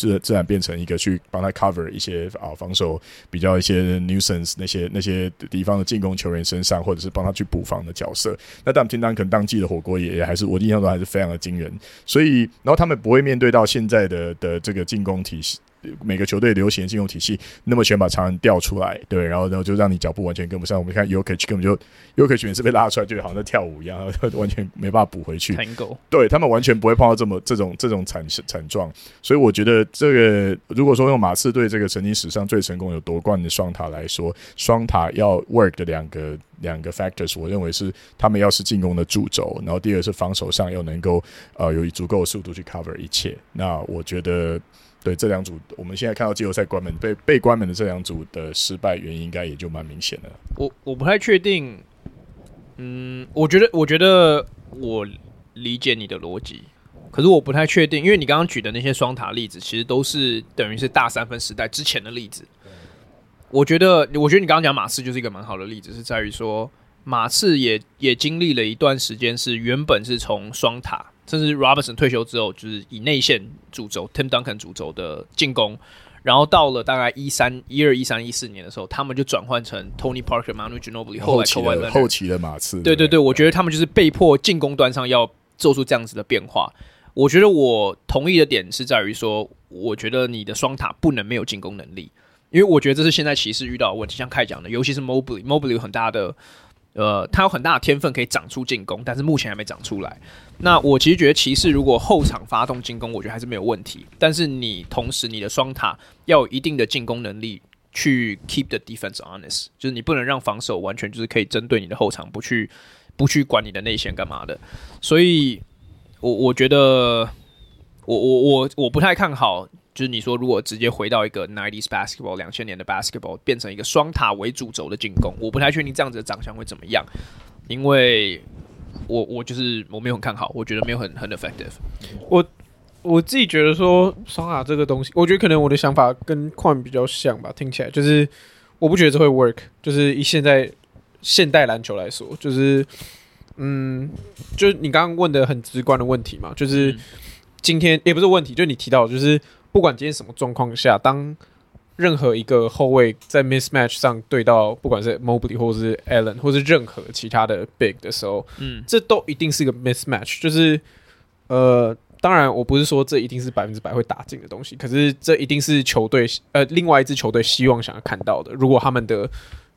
自自然变成一个去帮他 cover 一些啊防守比较一些 nuisance 那些那些敌方的进攻球员身上，或者是帮他去补防的角色。那但平常可能当季的火锅也还是我印象中还是非常的惊人。所以，然后他们不会面对到现在的的这个进攻体系每个球队流行的进攻体系，那么全把长人调出来，对，然后然后就让你脚步完全跟不上。我们看 Jokic 根本就 Jokic 每次被拉出来，就好像在跳舞一样，完全没办法补回去。对他们完全不会碰到这么这种这种惨惨状，所以我觉得这个如果说用马刺队这个曾经史上最成功有夺冠的双塔来说，双塔要 work 的两个两个 factors，我认为是他们要是进攻的主轴，然后第二是防守上又能够呃有足够的速度去 cover 一切。那我觉得。对这两组，我们现在看到季后赛关门被被关门的这两组的失败原因，应该也就蛮明显的。我我不太确定，嗯，我觉得我觉得我理解你的逻辑，可是我不太确定，因为你刚刚举的那些双塔例子，其实都是等于是大三分时代之前的例子。我觉得，我觉得你刚刚讲马刺就是一个蛮好的例子，是在于说马刺也也经历了一段时间，是原本是从双塔。甚至 Robinson 退休之后，就是以内线主轴 Tim Duncan 主轴的进攻，然后到了大概一三一二一三一四年的时候，他们就转换成 Tony Parker、Manu Ginobili 后来后来的后期的马刺。对对对，我觉得他们就是被迫进攻端上要做出这样子的变化。我觉得我同意的点是在于说，我觉得你的双塔不能没有进攻能力，因为我觉得这是现在骑士遇到的问题。像凯讲的，尤其是 Mobley，Mobley 有很大的。呃，他有很大的天分可以长出进攻，但是目前还没长出来。那我其实觉得骑士如果后场发动进攻，我觉得还是没有问题。但是你同时你的双塔要有一定的进攻能力，去 keep the defense honest，就是你不能让防守完全就是可以针对你的后场，不去不去管你的内线干嘛的。所以我我觉得我我我我不太看好。就是你说，如果直接回到一个 nineties basketball 两千年的 basketball 变成一个双塔为主轴的进攻，我不太确定这样子的长相会怎么样，因为我我就是我没有很看好，我觉得没有很很 effective。我我自己觉得说双塔这个东西，我觉得可能我的想法跟矿比较像吧，听起来就是我不觉得这会 work，就是以现在现代篮球来说，就是嗯，就是你刚刚问的很直观的问题嘛，就是今天也不是问题，就是你提到就是。不管今天什么状况下，当任何一个后卫在 mismatch 上对到不管是 Mobley 或者是 Allen 或是任何其他的 big 的时候，嗯，这都一定是一个 mismatch。就是呃，当然我不是说这一定是百分之百会打进的东西，可是这一定是球队呃另外一支球队希望想要看到的。如果他们的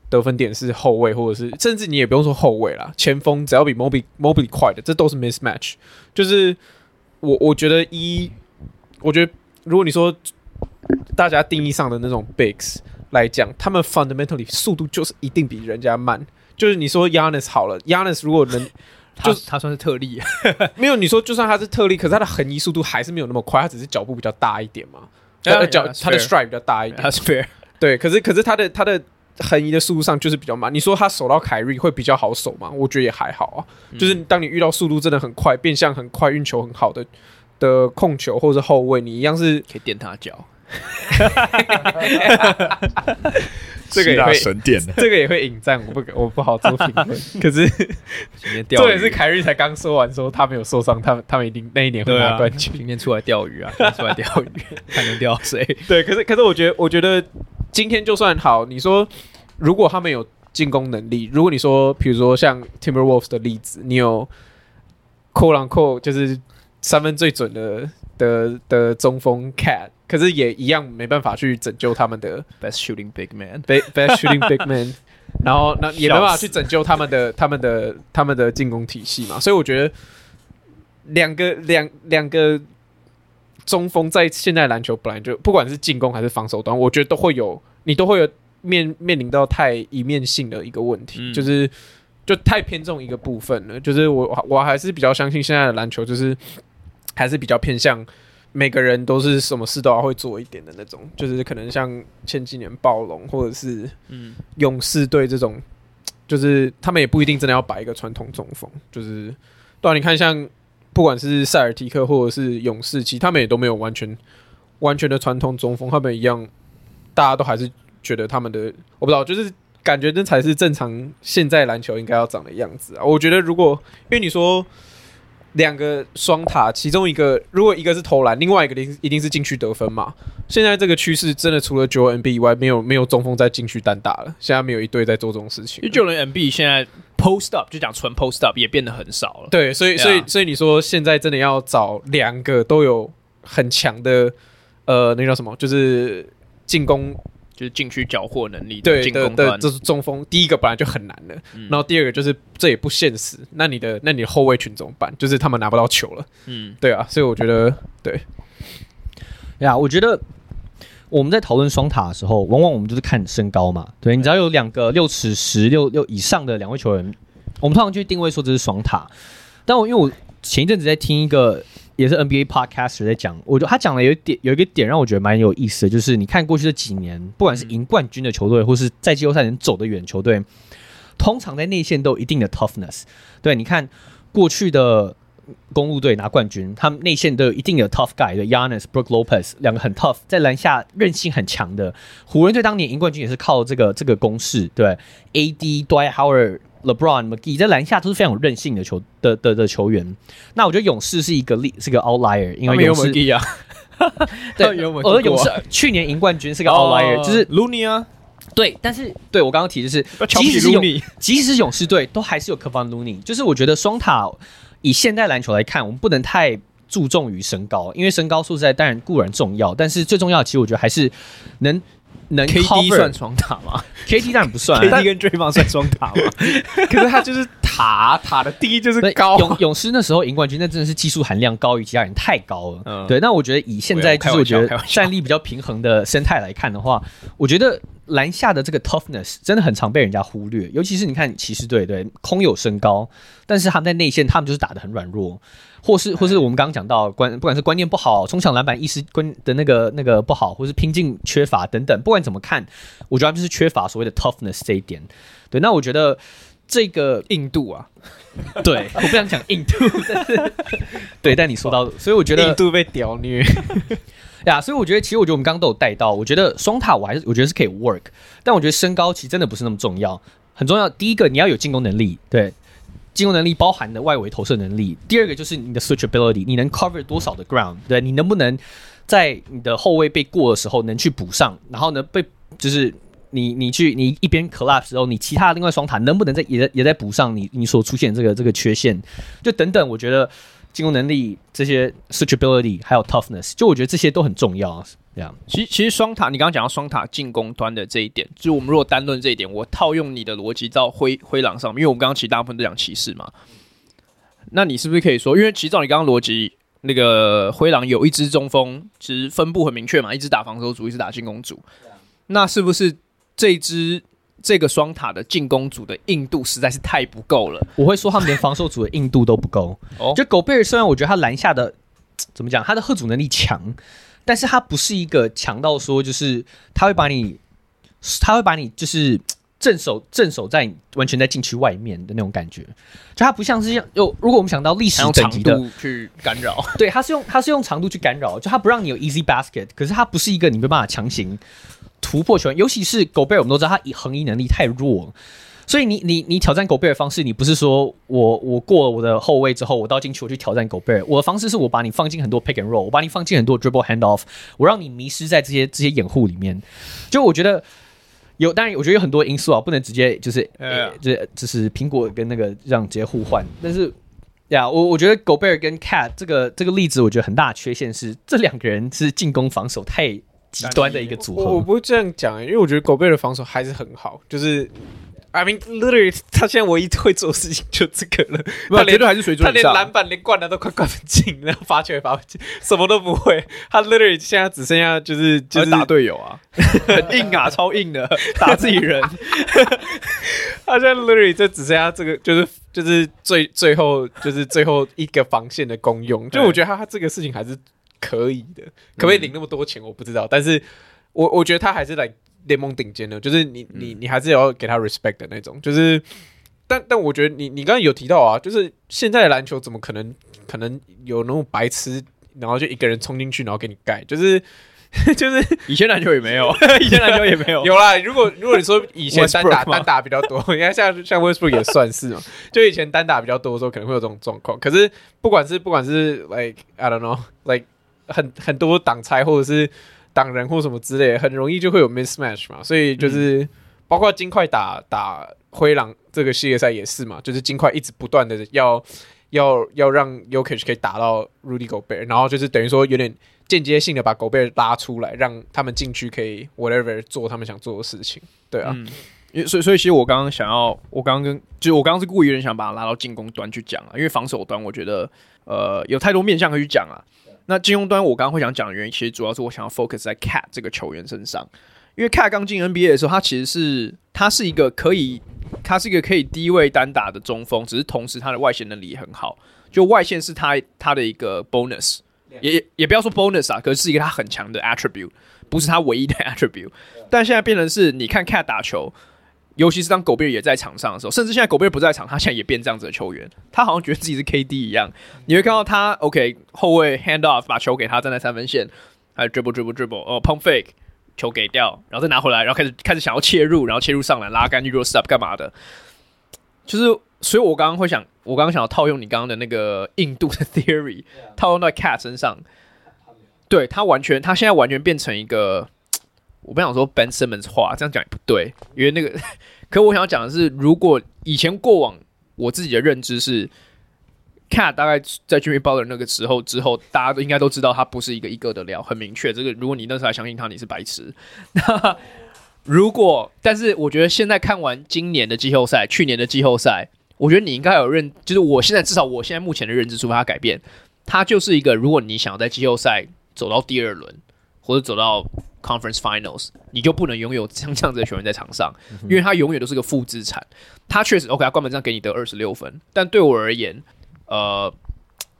得分点是后卫，或者是甚至你也不用说后卫啦，前锋只要比 Mobley Mobley 快的，这都是 mismatch。就是我我觉得一，我觉得。如果你说大家定义上的那种 bigs 来讲，他们 fundamentally 速度就是一定比人家慢。就是你说 Giannis 好了，Giannis 如果能，就他，他算是特例，没有你说就算他是特例，可是他的横移速度还是没有那么快，他只是脚步比较大一点嘛。他的脚，他的 stride 比较大一点，他是 fair。对，可是可是他的他的横移的速度上就是比较慢。你说他守到凯瑞会比较好守吗？我觉得也还好啊。就是当你遇到速度真的很快、变向很快、运球很好的。的控球或者后卫，你一样是可以垫他脚，这个也会神垫，这个也会引战，我不我不好做评论。可是今天钓鱼，也是凯瑞才刚说完说他没有受伤，他们他们一定那一年会拿冠军。今天出来钓鱼啊，出来钓鱼，看能钓谁？对，可是可是我觉得我觉得今天就算好，你说如果他们有进攻能力，如果你说比如说像 Timberwolves 的例子，你有 quote unquote 就是。三分最准的的的中锋 Cat，可是也一样没办法去拯救他们的 best shooting big man，best shooting big man，然后那也没办法去拯救他们的他们的他们的进攻体系嘛，所以我觉得两个两两个中锋在现在篮球本来就不管是进攻还是防守端，我觉得都会有你都会有面面临到太一面性的一个问题，嗯、就是就太偏重一个部分了，就是我我还是比较相信现在的篮球就是。还是比较偏向每个人都是什么事都要会做一点的那种，就是可能像前几年暴龙或者是嗯勇士队这种，就是他们也不一定真的要摆一个传统中锋，就是对啊，你看像不管是塞尔提克或者是勇士，其实他们也都没有完全完全的传统中锋，他们一样，大家都还是觉得他们的我不知道，就是感觉这才是正常现在篮球应该要长的样子啊。我觉得如果因为你说。两个双塔，其中一个如果一个是投篮，另外一个一定一定是禁区得分嘛。现在这个趋势真的除了 Joel Embiid 以外，没有没有中锋在禁区单打了。现在没有一队在做这种事情。因为 Joel Embiid 现在 post up 就讲纯 post up 也变得很少了。对，所以所以所以你说现在真的要找两个都有很强的呃，那叫什么？就是进攻。就是禁区缴获能力，对进攻端，这是中锋。第一个本来就很难的，嗯、然后第二个就是这也不现实。那你的那你的后卫群怎么办？就是他们拿不到球了。嗯，对啊，所以我觉得对呀，我觉得我们在讨论双塔的时候，往往我们就是看身高嘛。对，你只要有两个六尺十六六以上的两位球员，我们通常去定位说这是双塔。但我因为我前一阵子在听一个。也是 NBA podcaster 在讲，我觉得他讲的有一点有一个点让我觉得蛮有意思的，就是你看过去这几年，不管是赢冠军的球队，或是在季后赛能走得远球队，通常在内线都有一定的 toughness。对，你看过去的公鹿队拿冠军，他们内线都有一定的 tough guy，对，Giannis、Brook Lopez 两个很 tough，在篮下韧性很强的。湖人队当年赢冠军也是靠这个这个攻势，对，AD、Dwight Howard。LeBron、McGee 在篮下都是非常有韧性的球的的的球员。那我觉得勇士是一个例，是个 outlier，因为勇士啊，对，而勇士去年赢冠军是个 outlier，、oh, 就是 Looney 啊，对，但是对我刚刚提就是，即使是勇，即使是勇士队都还是有 Kevon Looney，就是我觉得双塔以现代篮球来看，我们不能太注重于身高，因为身高素质在当然固然重要，但是最重要的其实我觉得还是能。能 KD 算双塔吗？KD 当然不算，KD 跟 Draymond 算双塔吗？可是他就是塔塔的第一就是高。勇勇士那时候赢冠军，那真的是技术含量高于其他人，太高了。嗯、对，那我觉得以现在就是我觉得战力比较平衡的生态来看的话，我觉得篮下的这个 toughness 真的很常被人家忽略，尤其是你看骑士队，对，空有身高，但是他们在内线，他们就是打的很软弱。或是或是我们刚刚讲到观，不管是观念不好，冲抢篮板意识观的那个那个不好，或是拼劲缺乏等等，不管怎么看，我觉得他们就是缺乏所谓的 toughness 这一点。对，那我觉得这个印度啊，对，我不想讲印度，但 是对，但你说到，所以我觉得印度被屌虐 呀，所以我觉得其实我觉得我们刚刚都有带到，我觉得双塔我还是我觉得是可以 work，但我觉得身高其实真的不是那么重要，很重要。第一个你要有进攻能力，对。进攻能力包含的外围投射能力，第二个就是你的 switchability，你能 cover 多少的 ground，对，你能不能在你的后卫被过的时候能去补上，然后呢被就是你你去你一边 collapse 时候，你其他另外双塔能不能在也在也在补上你你所出现这个这个缺陷，就等等，我觉得进攻能力这些 switchability 还有 toughness，就我觉得这些都很重要。这样，其实其实双塔，你刚刚讲到双塔进攻端的这一点，就是我们如果单论这一点，我套用你的逻辑到灰灰狼上面，因为我们刚刚其实大部分都讲骑士嘛，那你是不是可以说，因为其实照你刚刚逻辑，那个灰狼有一支中锋，其实分布很明确嘛，一支打防守组，一支打进攻组，那是不是这支这个双塔的进攻组的硬度实在是太不够了？我会说他们连防守组的硬度都不够。哦，就狗贝尔虽然我觉得他篮下的怎么讲，他的吓阻能力强。但是它不是一个强到说，就是他会把你，他会把你就是镇守镇守在完全在禁区外面的那种感觉，就它不像是像又，如果我们想到历史等级的去干扰，对，它是用它是用长度去干扰，就它不让你有 easy basket，可是它不是一个你没办法强行突破球员，尤其是狗贝尔，我们都知道他横移能力太弱。所以你你你挑战狗贝尔方式，你不是说我我过了我的后卫之后，我到禁区我去挑战狗贝尔。我的方式是我把你放进很多 pick and roll，我把你放进很多 dribble handoff，我让你迷失在这些这些掩护里面。就我觉得有，当然我觉得有很多因素啊，不能直接就是 Yeah. 欸、就是就是苹果跟那个这样直接互换。但是呀，我我觉得狗贝尔跟 cat 这个这个例子，我觉得很大的缺陷是这两个人是进攻防守太极端的一个组合。我，我不会这样讲，因为我觉得狗贝尔的防守还是很好，就是。I mean, literally，他现在唯一会做的事情就这个了。他连还是水准他连篮板连灌篮都快灌不进，然后罚球也罚不进，什么都不会。他 literally 现在只剩下就是就是打队友啊，很硬啊，超硬的打自己人。他现在 literally 就只剩下这个，就是就是最最后就是最后一个防线的功用。就我觉得他他这个事情还是可以的，可不可以领那么多钱我不知道，但是我我觉得他还是来。联盟顶尖的，就是你你你还是要给他 respect 的那种，就是，但但我觉得你你刚刚有提到啊，就是现在的篮球怎么可能可能有那种白痴，然后就一个人冲进去，然后给你盖，就是 就是以前篮球也没有，以前篮球也没有，有啦。如果如果你说以前单打单打比较多，你看像像 Westbrook 也算是嘛，就以前单打比较多的时候，可能会有这种状况。可是不管是不管是 like I don't know like 很很多挡拆或者是。挡人或什么之类，很容易就会有 mismatch 嘛，所以就是包括金块打打灰狼这个系列赛也是嘛，就是金块一直不断的要要要让 y o k i c 可以打到 Rudy Gobert，然后就是等于说有点间接性的把 Gobert 拉出来，让他们进去可以 whatever 做他们想做的事情。对啊，嗯，因所以所以其实我刚刚想要，我刚刚跟就是我刚刚是故意有点想把它拉到进攻端去讲啊，因为防守端我觉得呃有太多面向可以去讲啊。那进攻端我刚刚会想讲的原因，其实主要是我想要 focus 在 Cat 这个球员身上，因为 Cat 刚进 NBA 的时候，他其实是他是一个可以，他是一个可以低位单打的中锋，只是同时他的外线能力也很好，就外线是他他的一个 bonus，也也不要说 bonus 啊，可是是一个他很强的 attribute，不是他唯一的 attribute，但现在变成是你看 Cat 打球。尤其是当狗贝尔也在场上的时候，甚至现在狗贝尔不在场，他现在也变这样子的球员。他好像觉得自己是 KD 一样。你会看到他 OK 后卫 hand off 把球给他站在三分线，还有 dribble dribble dribble 哦 pump fake 球给掉，然后再拿回来，然后开始开始想要切入，然后切入上篮拉杆 euro step 干嘛的？就是，所以我刚刚会想，我刚刚想要套用你刚刚的那个印度的 theory，套用到 Cat 身上。对他完全，他现在完全变成一个。我不想说 Ben Simmons 话，这样讲也不对，因为那个，可我想要讲的是，如果以前过往我自己的认知是，Cat 大概在 Jimmy Butler 那个时候之后，大家都应该都知道他不是一个一个的料，很明确。这个如果你那时候还相信他，你是白痴。那如果，但是我觉得现在看完今年的季后赛，去年的季后赛，我觉得你应该有认，就是我现在至少我现在目前的认知，除非他改变，他就是一个，如果你想在季后赛走到第二轮，或者走到。Conference Finals，你就不能拥有像这样子的球员在场上，因为他永远都是个负资产。他确实 OK，他关门战给你得二十六分，但对我而言，呃，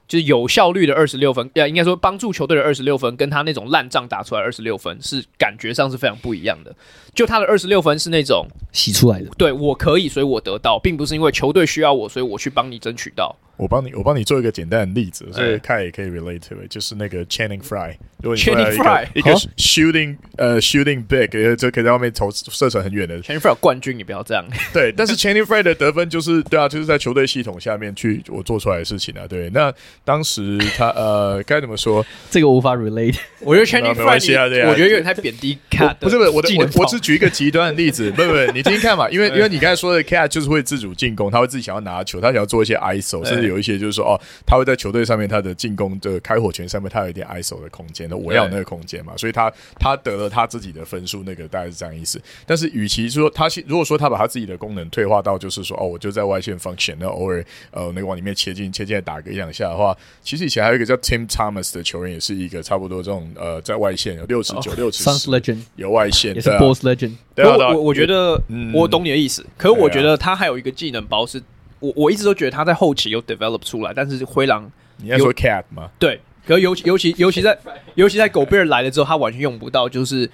就是有效率的二十六分，呃，应该说帮助球队的二十六分，跟他那种烂仗打出来二十六分，是感觉上是非常不一样的。就他的二十六分是那种洗出来的，对，我可以，所以我得到，并不是因为球队需要我，所以我去帮你争取到。我帮你，我帮你做一个简单的例子，所以看也可以 relate to it，就是那个 Channing Frye，如果你 Channing Frye 一个 shooting 呃 shooting big，就可以在外面投射程很远的 Channing Frye 冠军，你不要这样。对，但是 Channing Frye 的得分就是对啊，就是在球队系统下面去我做出来的事情啊。对，那当时他呃该怎么说？这个无法 relate。我觉得 Channing Frye，我觉得有点太贬低 Cat。不是不是，我的我我只举一个极端的例子，不不，你听听看嘛，因为因为你刚才说的 Cat 就是会自主进攻，他会自己想要拿球，他想要做一些 ISO，甚至有一些就是说哦。他会在球队上面，他的进攻的开火权上面，他有一点 ISO 的空间，的我要那个空间嘛，所以他他得了他自己的分数，那个大概是这样意思。但是，与其说他如果说他把他自己的功能退化到就是说哦，我就在外线 function，那偶尔呃那个往里面切进切进来打个一两下的话，其实以前还有一个叫 Tim Thomas 的球员，也是一个差不多这种呃在外线有六尺九六尺有外线也是 Boss Legend。对啊，我我觉得我懂你的意思，可是我觉得他还有一个技能包是。我我一直都觉得他在后期有 develop 出来，但是灰狼你要说 cat 吗？对，可是尤其尤其尤其在尤其在狗贝尔来了之后，他完全用不到。就是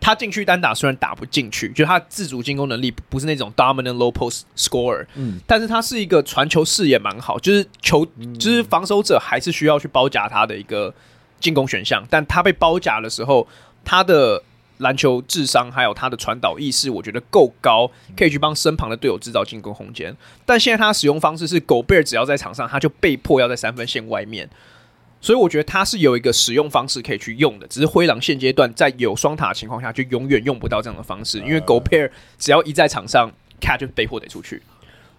他进去单打虽然打不进去，就他自主进攻能力不是那种 dominant low post scorer，嗯，但是他是一个传球视野蛮好，就是球就是防守者还是需要去包夹他的一个进攻选项，但他被包夹的时候，他的。篮球智商还有他的传导意识，我觉得够高，可以去帮身旁的队友制造进攻空间。但现在他使用方式是，狗贝尔只要在场上，他就被迫要在三分线外面。所以我觉得他是有一个使用方式可以去用的，只是灰狼现阶段在有双塔的情况下，就永远用不到这样的方式，因为狗贝尔只要一在场上，Cat 就被迫得出去。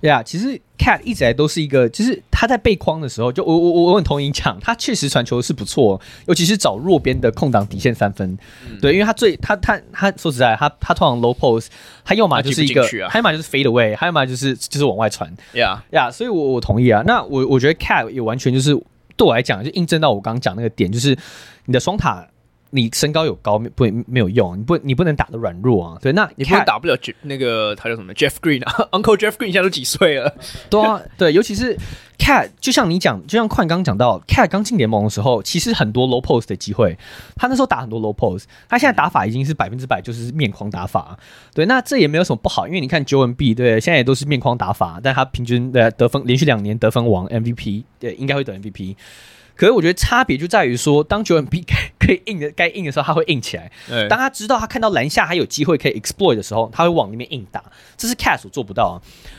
对啊，其实 Cat 一直来都是一个，就是他在背框的时候，就我我我很同意讲，他确实传球是不错，尤其是找弱边的空档底线三分。嗯、对，因为他最他他他说实在，他他通常 low post，他要么就是一个，他、啊、要么就是 fade away，他要么就是就是往外传。呀呀，所以我我同意啊。那我我觉得 Cat 也完全就是对我来讲，就印证到我刚刚讲那个点，就是你的双塔。你身高有高不没有用，你不你不能打的软弱啊。对，那你不能打不了那个他叫什么 Jeff Green 啊，Uncle Jeff Green 现在都几岁了？对啊，对，尤其是 Cat，就像你讲，就像宽刚讲到，Cat 刚进联盟的时候，其实很多 low post 的机会，他那时候打很多 low post，他现在打法已经是百分之百就是面框打法。对，那这也没有什么不好，因为你看 Joel Embiid，对，现在也都是面框打法，但他平均的得分连续两年得分王 MVP，对，应该会得 MVP。可是我觉得差别就在于说，当九 M B 可以硬的该硬的时候，他会硬起来；当他知道他看到篮下还有机会可以 exploit 的时候，他会往里面硬打。这是 Cat 所做不到啊！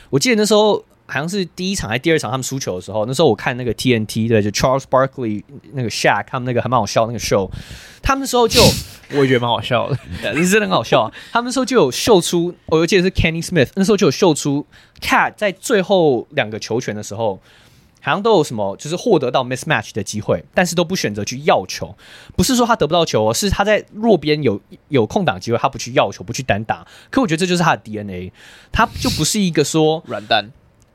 我记得那时候好像是第一场还是第二场他们输球的时候，那时候我看那个 TNT 的就 Charles Barkley 那个 Shaq 他们那个还蛮好笑那个 show，他们那时候就 我也觉得蛮好笑的，是真的很好笑啊！他们那时候就有秀出，我记得是 Kenny Smith 那时候就有秀出 Cat 在最后两个球权的时候。好像都有什么就是获得到 mismatch 的机会，但是都不选择去要球。不是说他得不到球，是他在弱边有有空档机会，他不去要球，不去单打。可我觉得这就是他的 DNA，他就不是一个说软蛋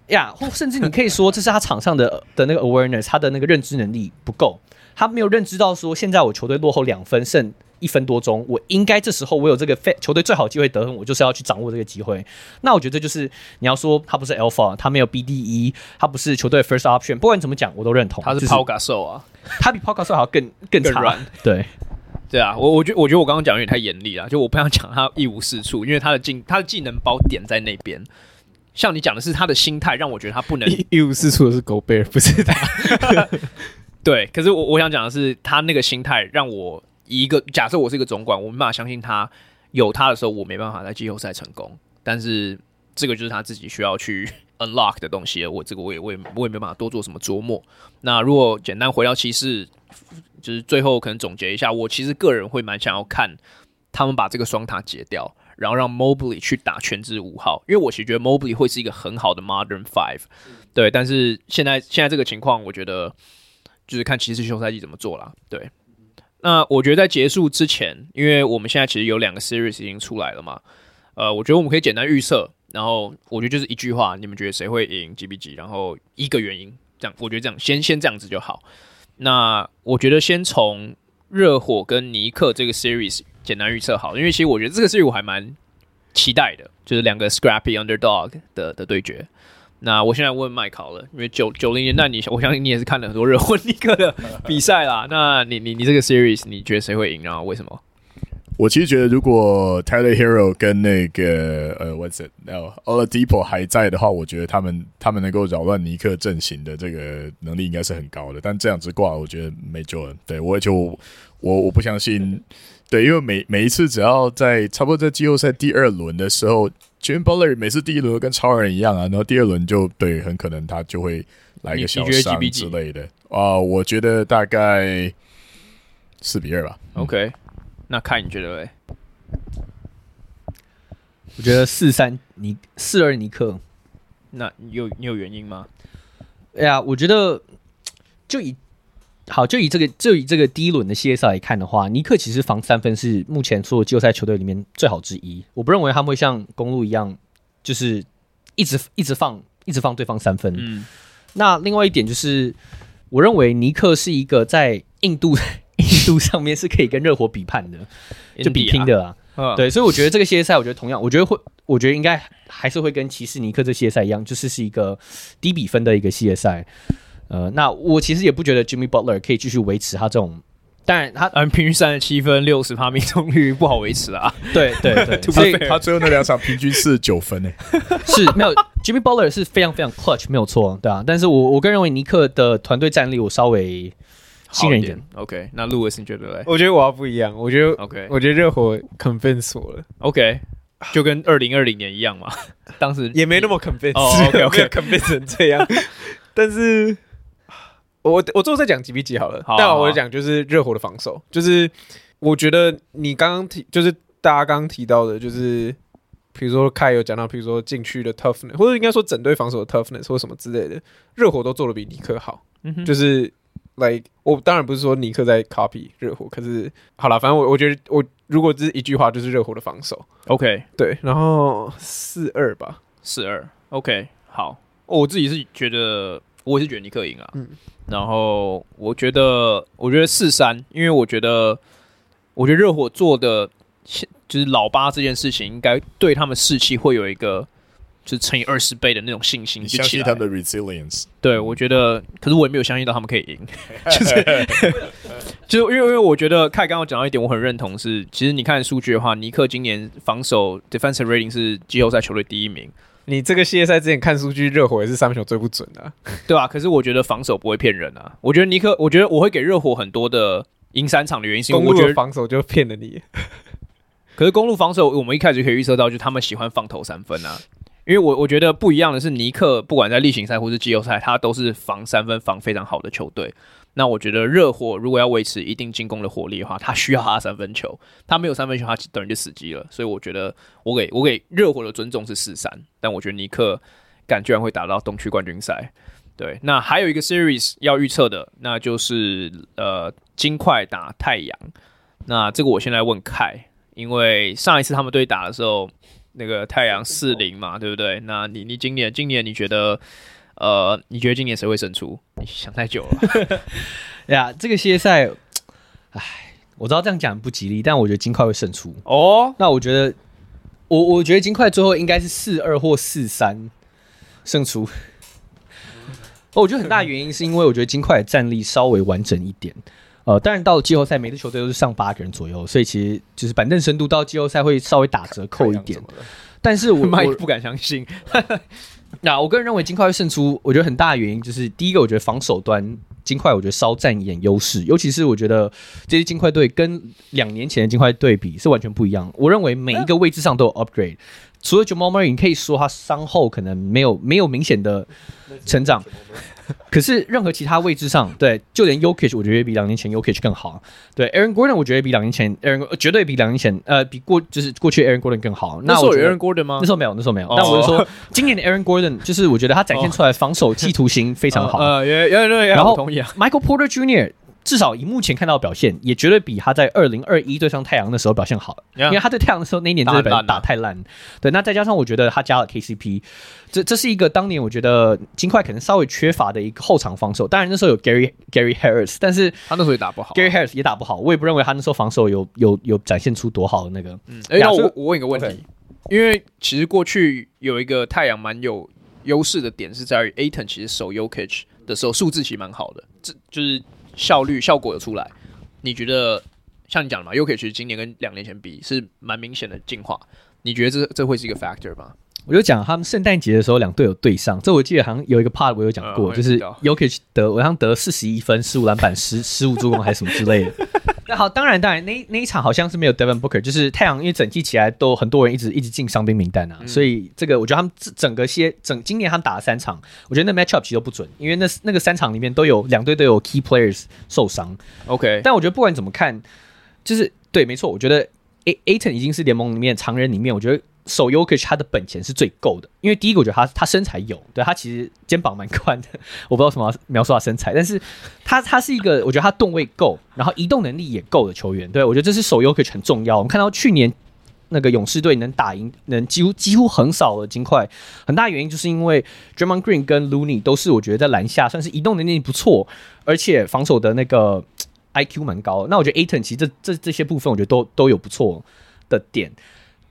呀，或甚至你可以说这是他场上的的那个 awareness，他的那个认知能力不够，他没有认知到说现在我球队落后两分胜。一分多钟，我应该这时候我有这个球队最好机会得分，我就是要去掌握这个机会。那我觉得就是你要说他不是 alpha，他没有 BDE，他不是球队 first option，不管你怎么讲，我都认同。他是 Gasol 啊，他比 Pau Gasol 还要更 更软。软对对啊，我我觉我觉得我刚刚讲有点太严厉了，就我不想讲他一无是处，因为他的技他的技能包点在那边。像你讲的是他的心态，让我觉得他不能 一,一无是处的是 Gobert，不是他。对，可是我我想讲的是他那个心态让我。一个假设，我是一个总管，我没办法相信他有他的时候，我没办法在季后赛成功。但是这个就是他自己需要去 unlock 的东西。我这个我也我也我也没办法多做什么琢磨。那如果简单回到骑士，就是最后可能总结一下，我其实个人会蛮想要看他们把这个双塔解掉，然后让 Mobley 去打全职五号，因为我其实觉得 Mobley 会是一个很好的 modern five。对，但是现在现在这个情况，我觉得就是看骑士休赛季怎么做啦。对。那我觉得在结束之前，因为我们现在其实有两个 series 已经出来了嘛，呃，我觉得我们可以简单预测，然后我觉得就是一句话，你们觉得谁会赢几比几，然后一个原因，这样我觉得这样先先这样子就好。那我觉得先从热火跟尼克这个 series 简单预测好，因为其实我觉得这个 series 我还蛮期待的，就是两个 scrappy underdog 的的对决。那我现在问麦考了，因为九九零年代你，我相信你也是看了很多热火尼克的比赛啦。那你你你这个 series 你觉得谁会赢？啊为什么？我其实觉得，如果 Tyler Hero 跟那个呃，What's it？然后 Oladipo 还在的话，我觉得他们他们能够扰乱尼克阵型的这个能力应该是很高的。但这样子挂，我觉得没救了。对我就我我不相信。对，因为每每一次只要在差不多在季后赛第二轮的时候。Jimmy Butler 每次第一轮跟超人一样啊，然后第二轮就对，很可能他就会来一个小伤之类的啊。我觉得大概四比二吧。OK，那看你觉得嘞？我觉得四三尼四二尼克。那你有你有原因吗？哎呀，我觉得就以。好，就以这个就以这个第一轮的系列赛来看的话，尼克其实防三分是目前所有季后赛球队里面最好之一。我不认为他们会像公路一样，就是一直一直放一直放对方三分。嗯，那另外一点就是，我认为尼克是一个在印度 印度上面是可以跟热火比判的，就比拼的啊。嗯、对，所以我觉得这个系列赛，我觉得同样，我觉得会，我觉得应该还是会跟骑士尼克这系列赛一样，就是是一个低比分的一个系列赛。呃，那我其实也不觉得 Jimmy Butler 可以继续维持他这种，当然他嗯平均三十七分六十趴命中率不好维持啊。对对对，所以他最后那两场平均四十九分呢，是没有 Jimmy Butler 是非常非常 clutch 没有错，对啊。但是我我个人认为尼克的团队战力我稍微信任一点。OK，那 Lewis 你觉得嘞？我觉得我要不一样，我觉得 OK，我觉得热火 convince 我了。OK，就跟二零二零年一样嘛，当时也没那么 convince，哦 OK OK convince 成这样，但是。我我最后再讲几比几好了，好啊好啊，但我讲就是热火的防守，就是我觉得你刚刚提，就是大家刚刚提到的，就是比如说凯有讲到，比如说禁区的 toughness，或者应该说整队防守的 toughness 或什么之类的，热火都做的比尼克好。嗯哼，就是 like 我当然不是说尼克在 copy 热火，可是好了，反正我我觉得我如果只是一句话，就是热火的防守。OK，对，然后四二吧，四二。OK，好，我自己是觉得。我也是觉得尼克赢啊，嗯，然后我觉得，我觉得四三，因为我觉得，我觉得热火做的，就是老八这件事情，应该对他们士气会有一个，就是乘以二十倍的那种信心。相信他们的 resilience。对，我觉得，可是我也没有相信到他们可以赢，就是，就是因为因为我觉得，凯刚刚讲到一点，我很认同是，其实你看数据的话，尼克今年防守 defensive rating 是季后赛球队第一名。你这个系列赛之前看数据，热火也是三分球最不准的，啊，对吧，啊？可是我觉得防守不会骗人啊。我觉得尼克，我觉得我会给热火很多的赢三场的原因，是因为我觉得防守就骗了你。可是公路防守，我们一开始可以预测到，就他们喜欢放投三分啊。因为我我觉得不一样的是，尼克不管在例行赛或是季后赛，他都是防三分防非常好的球队。那我觉得热火如果要维持一定进攻的火力的话，他需要他三分球，他没有三分球，他等于就死机了。所以我觉得我给我给热火的尊重是四三，但我觉得尼克敢居然会打到东区冠军赛，对，那还有一个 series 要预测的，那就是呃金块打太阳。那这个我先来问凯，因为上一次他们对打的时候，那个太阳四零嘛，对不对？那你你今年今年你觉得呃你觉得今年谁会胜出？你想太久了 呀，这个系列赛，唉，我知道这样讲不吉利，但我觉得金块会胜出哦。那我觉得我我觉得金块最后应该是四二或四三胜出。哦，我觉得很大的原因是因为我觉得金块的战力稍微完整一点。呃，当然到了季后赛，每支球队都是上八个人左右，所以其实就是板凳深度到季后赛会稍微打折扣一点。但是我 我不敢相信。那我个人认为金块会胜出，我觉得很大的原因就是第一个，我觉得防守端金块我觉得稍占一点优势，尤其是我觉得这支金块队跟两年前的金块队比是完全不一样。我认为每一个位置上都有 upgrade。除了 Jamal Murray，你可以说他伤后可能没有没有明显的成长，可是任何其他位置上，对，就连 Jokic 我觉得比两年前 Jokic 更好。对，Aaron Gordon 我觉得比两年前 Aaron 绝对比两年前呃比过就是过去 Aaron Gordon 更好。那时候有 Aaron Gordon 吗？那时候没有，那时候没有。但我是说，今年的 Aaron Gordon 就是我觉得他展现出来防守企图心非常好。呃，也也也然后。Michael Porter Jr. 至少以目前看到的表现，也绝对比他在二零二一对上太阳的时候表现好，yeah, 因为他在太阳的时候那一年真的打打太烂。对，那再加上我觉得他加了 KCP，这这是一个当年我觉得金块可能稍微缺乏的一个后场防守。当然那时候有 Gary Gary Harris，但是他那时候也打不好，Gary Harris 也打不好。我也不认为他那时候防守有有有展现出多好的那个。嗯，哎，那我我问一个问题，okay. 因为其实过去有一个太阳蛮有优势的点是在于 Ayton 其实守 Yokich 的时候数字其实蛮好的，这就是。效率效果有出来，你觉得像你讲的嘛 uk 其实今年跟两年前比是蛮明显的进化，你觉得这这会是一个 factor 吗？我就讲他们圣诞节的时候两队有对上，这我记得好像有一个 part 我有讲过，嗯、就是 Yokich 得我好像得四十一分、十五篮板、十十五助攻还是什么之类的。那好，当然当然那那一场好像是没有 Devin Booker，就是太阳因为整季起来都很多人一直一直进伤兵名单啊、嗯，所以这个我觉得他们整个些整今年他们打了三场，我觉得那 matchup 其实都不准，因为那那个三场里面都有两队都有 key players 受伤。OK，但我觉得不管怎么看，就是对，没错，我觉得 A Ayton 已经是联盟里面常人里面，我觉得。守 Jokic 他的本钱是最够的，因为第一个我觉得他他身材有，对他其实肩膀蛮宽的，我不知道什么描述他身材，但是他他是一个我觉得他动位够，然后移动能力也够的球员，对我觉得这是守 Jokic 很重要。我们看到去年那个勇士队能打赢，能几乎几乎横扫了金块，很大原因就是因为 Draymond Green 跟 Looney 都是我觉得在篮下算是移动能力不错，而且防守的那个 IQ 蛮高。那我觉得 Aton 其实这这这些部分我觉得都都有不错的点。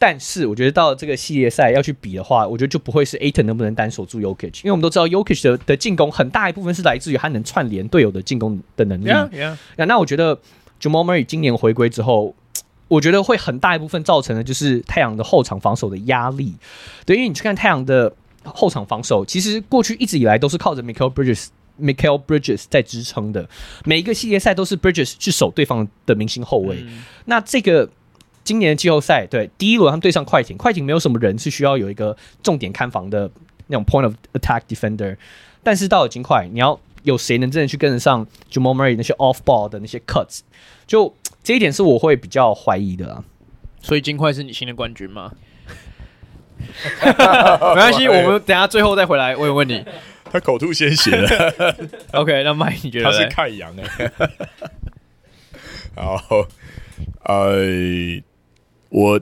但是我觉得到这个系列赛要去比的话，我觉得就不会是 Ayton 能不能单守住 Jokic，因为我们都知道 Jokic 的的进攻很大一部分是来自于他能串联队友的进攻的能力。Yeah, yeah. 那我觉得 Jamal Murray 今年回归之后，我觉得会很大一部分造成的就是太阳的后场防守的压力。对，因为你去看太阳的后场防守，其实过去一直以来都是靠着 Michael Bridges。Michael Bridges 在支撑的，每一个系列赛都是 Bridges 去守对方的明星后卫。嗯。那这个。今年的季后赛，对第一轮他们对上快艇，快艇没有什么人是需要有一个重点看防的那种 point of attack defender，但是到了金块，你要有谁能真的去跟得上 Jamal Murray 那些 off ball 的那些 cuts，就这一点是我会比较怀疑的啊。所以金块是你新的冠军吗？没关系，我们等下最后再回来问问你。他口吐鲜血了。OK，那 Mike 你觉得他是太阳哎？好，呃。我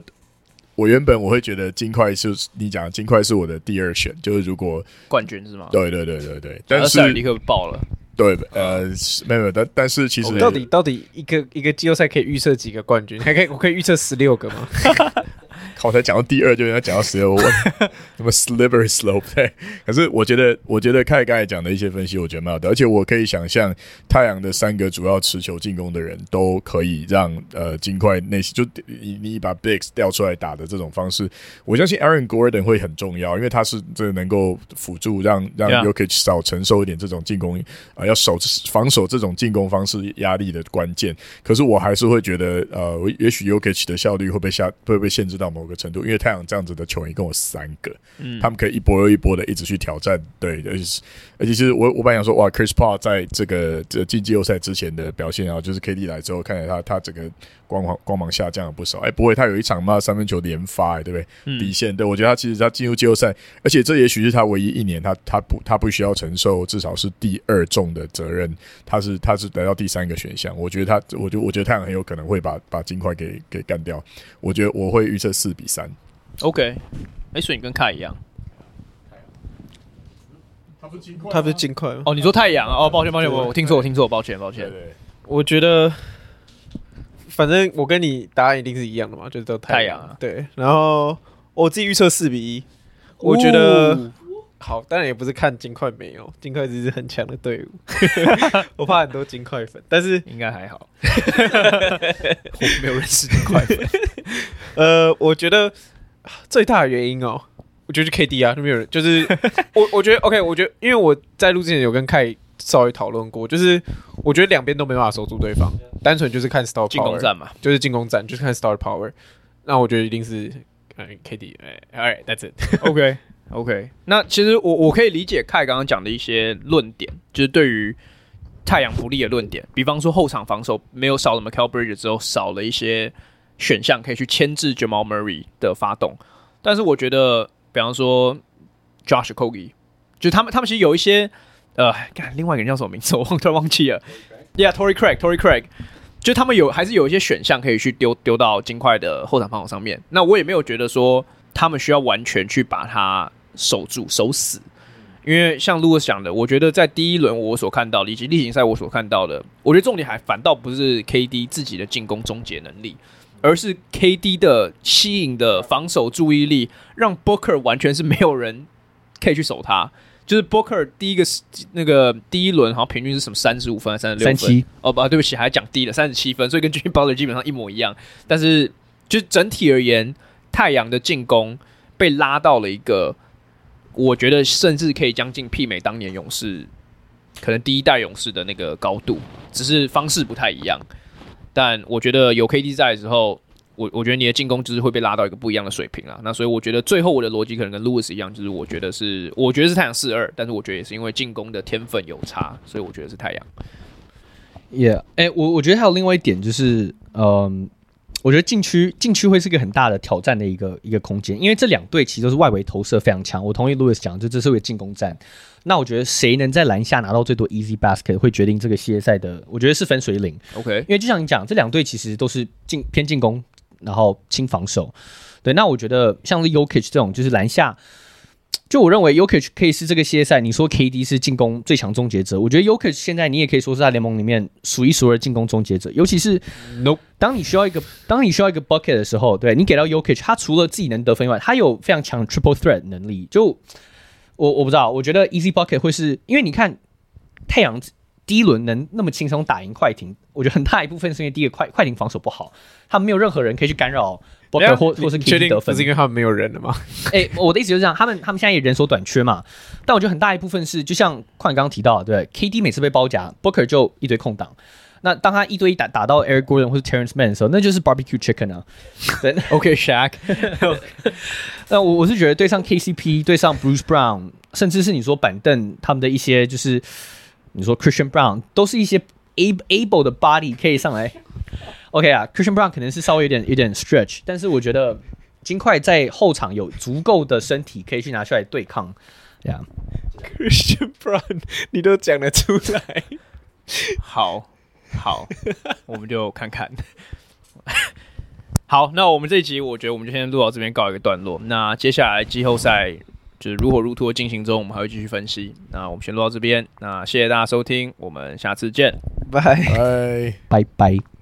我原本我会觉得金块是你讲金块是我的第二选，就是如果冠军是吗？对对对对对，但是立刻爆了。对，呃，没有，但但是其实到底到底一个一个季后赛可以预测几个冠军？还可以我可以预测十六个吗？我才讲到第二，就应该讲到十六。我什么 slippery slope？对，可是我觉得，我觉得凯刚才讲的一些分析，我觉得蛮好的。而且我可以想象，太阳的三个主要持球进攻的人都可以让呃尽快内就你你把 bigs 调出来打的这种方式，我相信 Aaron Gordon 会很重要，因为他是这能够辅助让让 y o k i c 少承受一点这种进攻啊、呃，要守防守这种进攻方式压力的关键。可是我还是会觉得，呃，也许 y o k i c 的效率会被下会被限制到某。个程度，因为太阳这样子的球员一共有三个，嗯，他们可以一波又一波的一直去挑战，对，而且是而且其实我我本来想说，哇，Chris Paul 在这个这进季后赛之前的表现啊，就是 KD 来之后，看起来他他整个光芒光芒下降了不少。哎，不会，他有一场嘛三分球连发，哎，对不对？嗯、底线，对我觉得他其实他进入季后赛，而且这也许是他唯一一年他他不他不需要承受至少是第二重的责任，他是他是来到第三个选项。我觉得他，我就我觉得太阳很有可能会把把金块给给干掉。我觉得我会预测四比三。OK，哎，所以你跟凯一样。他不是金块吗？哦，你说太阳啊？哦，抱歉抱歉，我我听错，我听错，抱歉抱歉。对对，我觉得，反正我跟你答案一定是一样的嘛，就是都太阳啊。对，然后我自己预测四比一。我觉得好，当然也不是看金块没有，金块只是很强的队伍。我怕很多金块粉，但是应该还好。我没有认识金块粉。呃，我觉得最大的原因哦。我觉得是 KD 啊，就没有人。就是我，我觉得 OK。我觉得，因为我在录之前有跟凯稍微讨论过，就是我觉得两边都没办法守住对方，单纯就是看 star power 进攻战嘛，就是进攻战，就是看 star power。那我觉得一定是 KD。哎，All right，that's it。OK，。那其实我我可以理解凯刚刚讲的一些论点，就是对于太阳不利的论点，比方说后场防守没有少了 Mikal Bridges 之后，少了一些选项可以去牵制 Jamal Murray 的发动，但是我觉得。比方说，Josh Okogie，就他们，他们其实有一些，呃，看另外一个人叫什么名字，我忘突然忘记了。Yeah，Tory Craig，Tory Craig，就他们有还是有一些选项可以去丢丢到金块的后场防守上面。那我也没有觉得说他们需要完全去把它守住、守死，因为像 Louis 讲的，我觉得在第一轮我所看到的，以及例行赛我所看到的，我觉得重点还反倒不是 KD 自己的进攻终结能力。而是 KD 的吸引的防守注意力，让 Booker 完全是没有人可以去守他。就是 Booker 第一个那个第一轮好像平均是什么三十五分还是三十六分？哦不，对不起，还讲低了三十七分，所以跟 Jimmy Butler 基本上一模一样。但是就整体而言，太阳的进攻被拉到了一个，我觉得甚至可以将近媲美当年勇士可能第一代勇士的那个高度，只是方式不太一样。但我觉得有 KD 在的时候，我我觉得你的进攻就是会被拉到一个不一样的水平啊。那所以我觉得最后我的逻辑可能跟 Louis 一样，就是我觉得是我觉得是太阳四二，但是我觉得也是因为进攻的天分有差，所以我觉得是太阳。Yeah，哎、我我觉得还有另外一点就是，嗯，我觉得禁区禁区会是一个很大的挑战的一个一个空间，因为这两队其实都是外围投射非常强。我同意 Louis 讲，就这是一个进攻战。那我觉得谁能在篮下拿到最多 easy basket 会决定这个系列赛的，我觉得是分水岭。OK，因为就像你讲，这两队其实都是进偏进攻，然后轻防守。对，那我觉得像是 Jokic 这种，就是篮下，就我认为 y o k i c 可以是这个系列赛。你说 KD 是进攻最强终结者，我觉得 y o k i c 现在你也可以说是在联盟里面数一数二进攻终结者。尤其是 Nope，当你需要一个当你需要一个 bucket 的时候，对你给到 y o k i c 他除了自己能得分以外，他有非常强的 triple threat 能力。就我我不知道，我觉得 Easy Bucket 会是因为你看太阳第一轮能那么轻松打赢快艇，我觉得很大一部分是因为第一个快快艇防守不好，他们没有任何人可以去干扰或或是 KD 得分，是因为他们没有人了吗？哎、欸，我的意思就是这样，他们他们现在也人手短缺嘛，但我觉得很大一部分是就像矿刚刚提到的，对 KD 每次被包夹，Booker 就一堆空档。那当他一对一打打到 Eric Gordon 或者 Terrence Mann 的时候，那就是 Barbecue Chicken 啊。对，OK，Shaq。那我我是觉得对上 KCP，对上 Bruce Brown，甚至是你说板凳他们的一些，就是你说 Christian Brown，都是一些 able able 的 body 可以上来。OK 啊，Christian Brown 可能是稍微有点有点 stretch，但是我觉得金块在后场有足够的身体可以去拿出来对抗。Yeah，Christian Brown，你都讲得出来，好。好，我们就看看。好，那我们这一集，我觉得我们就先录到这边，告一个段落。那接下来季后赛就是如火如荼的进行中，我们还会继续分析。那我们先录到这边。那谢谢大家收听，我们下次见，拜拜拜拜。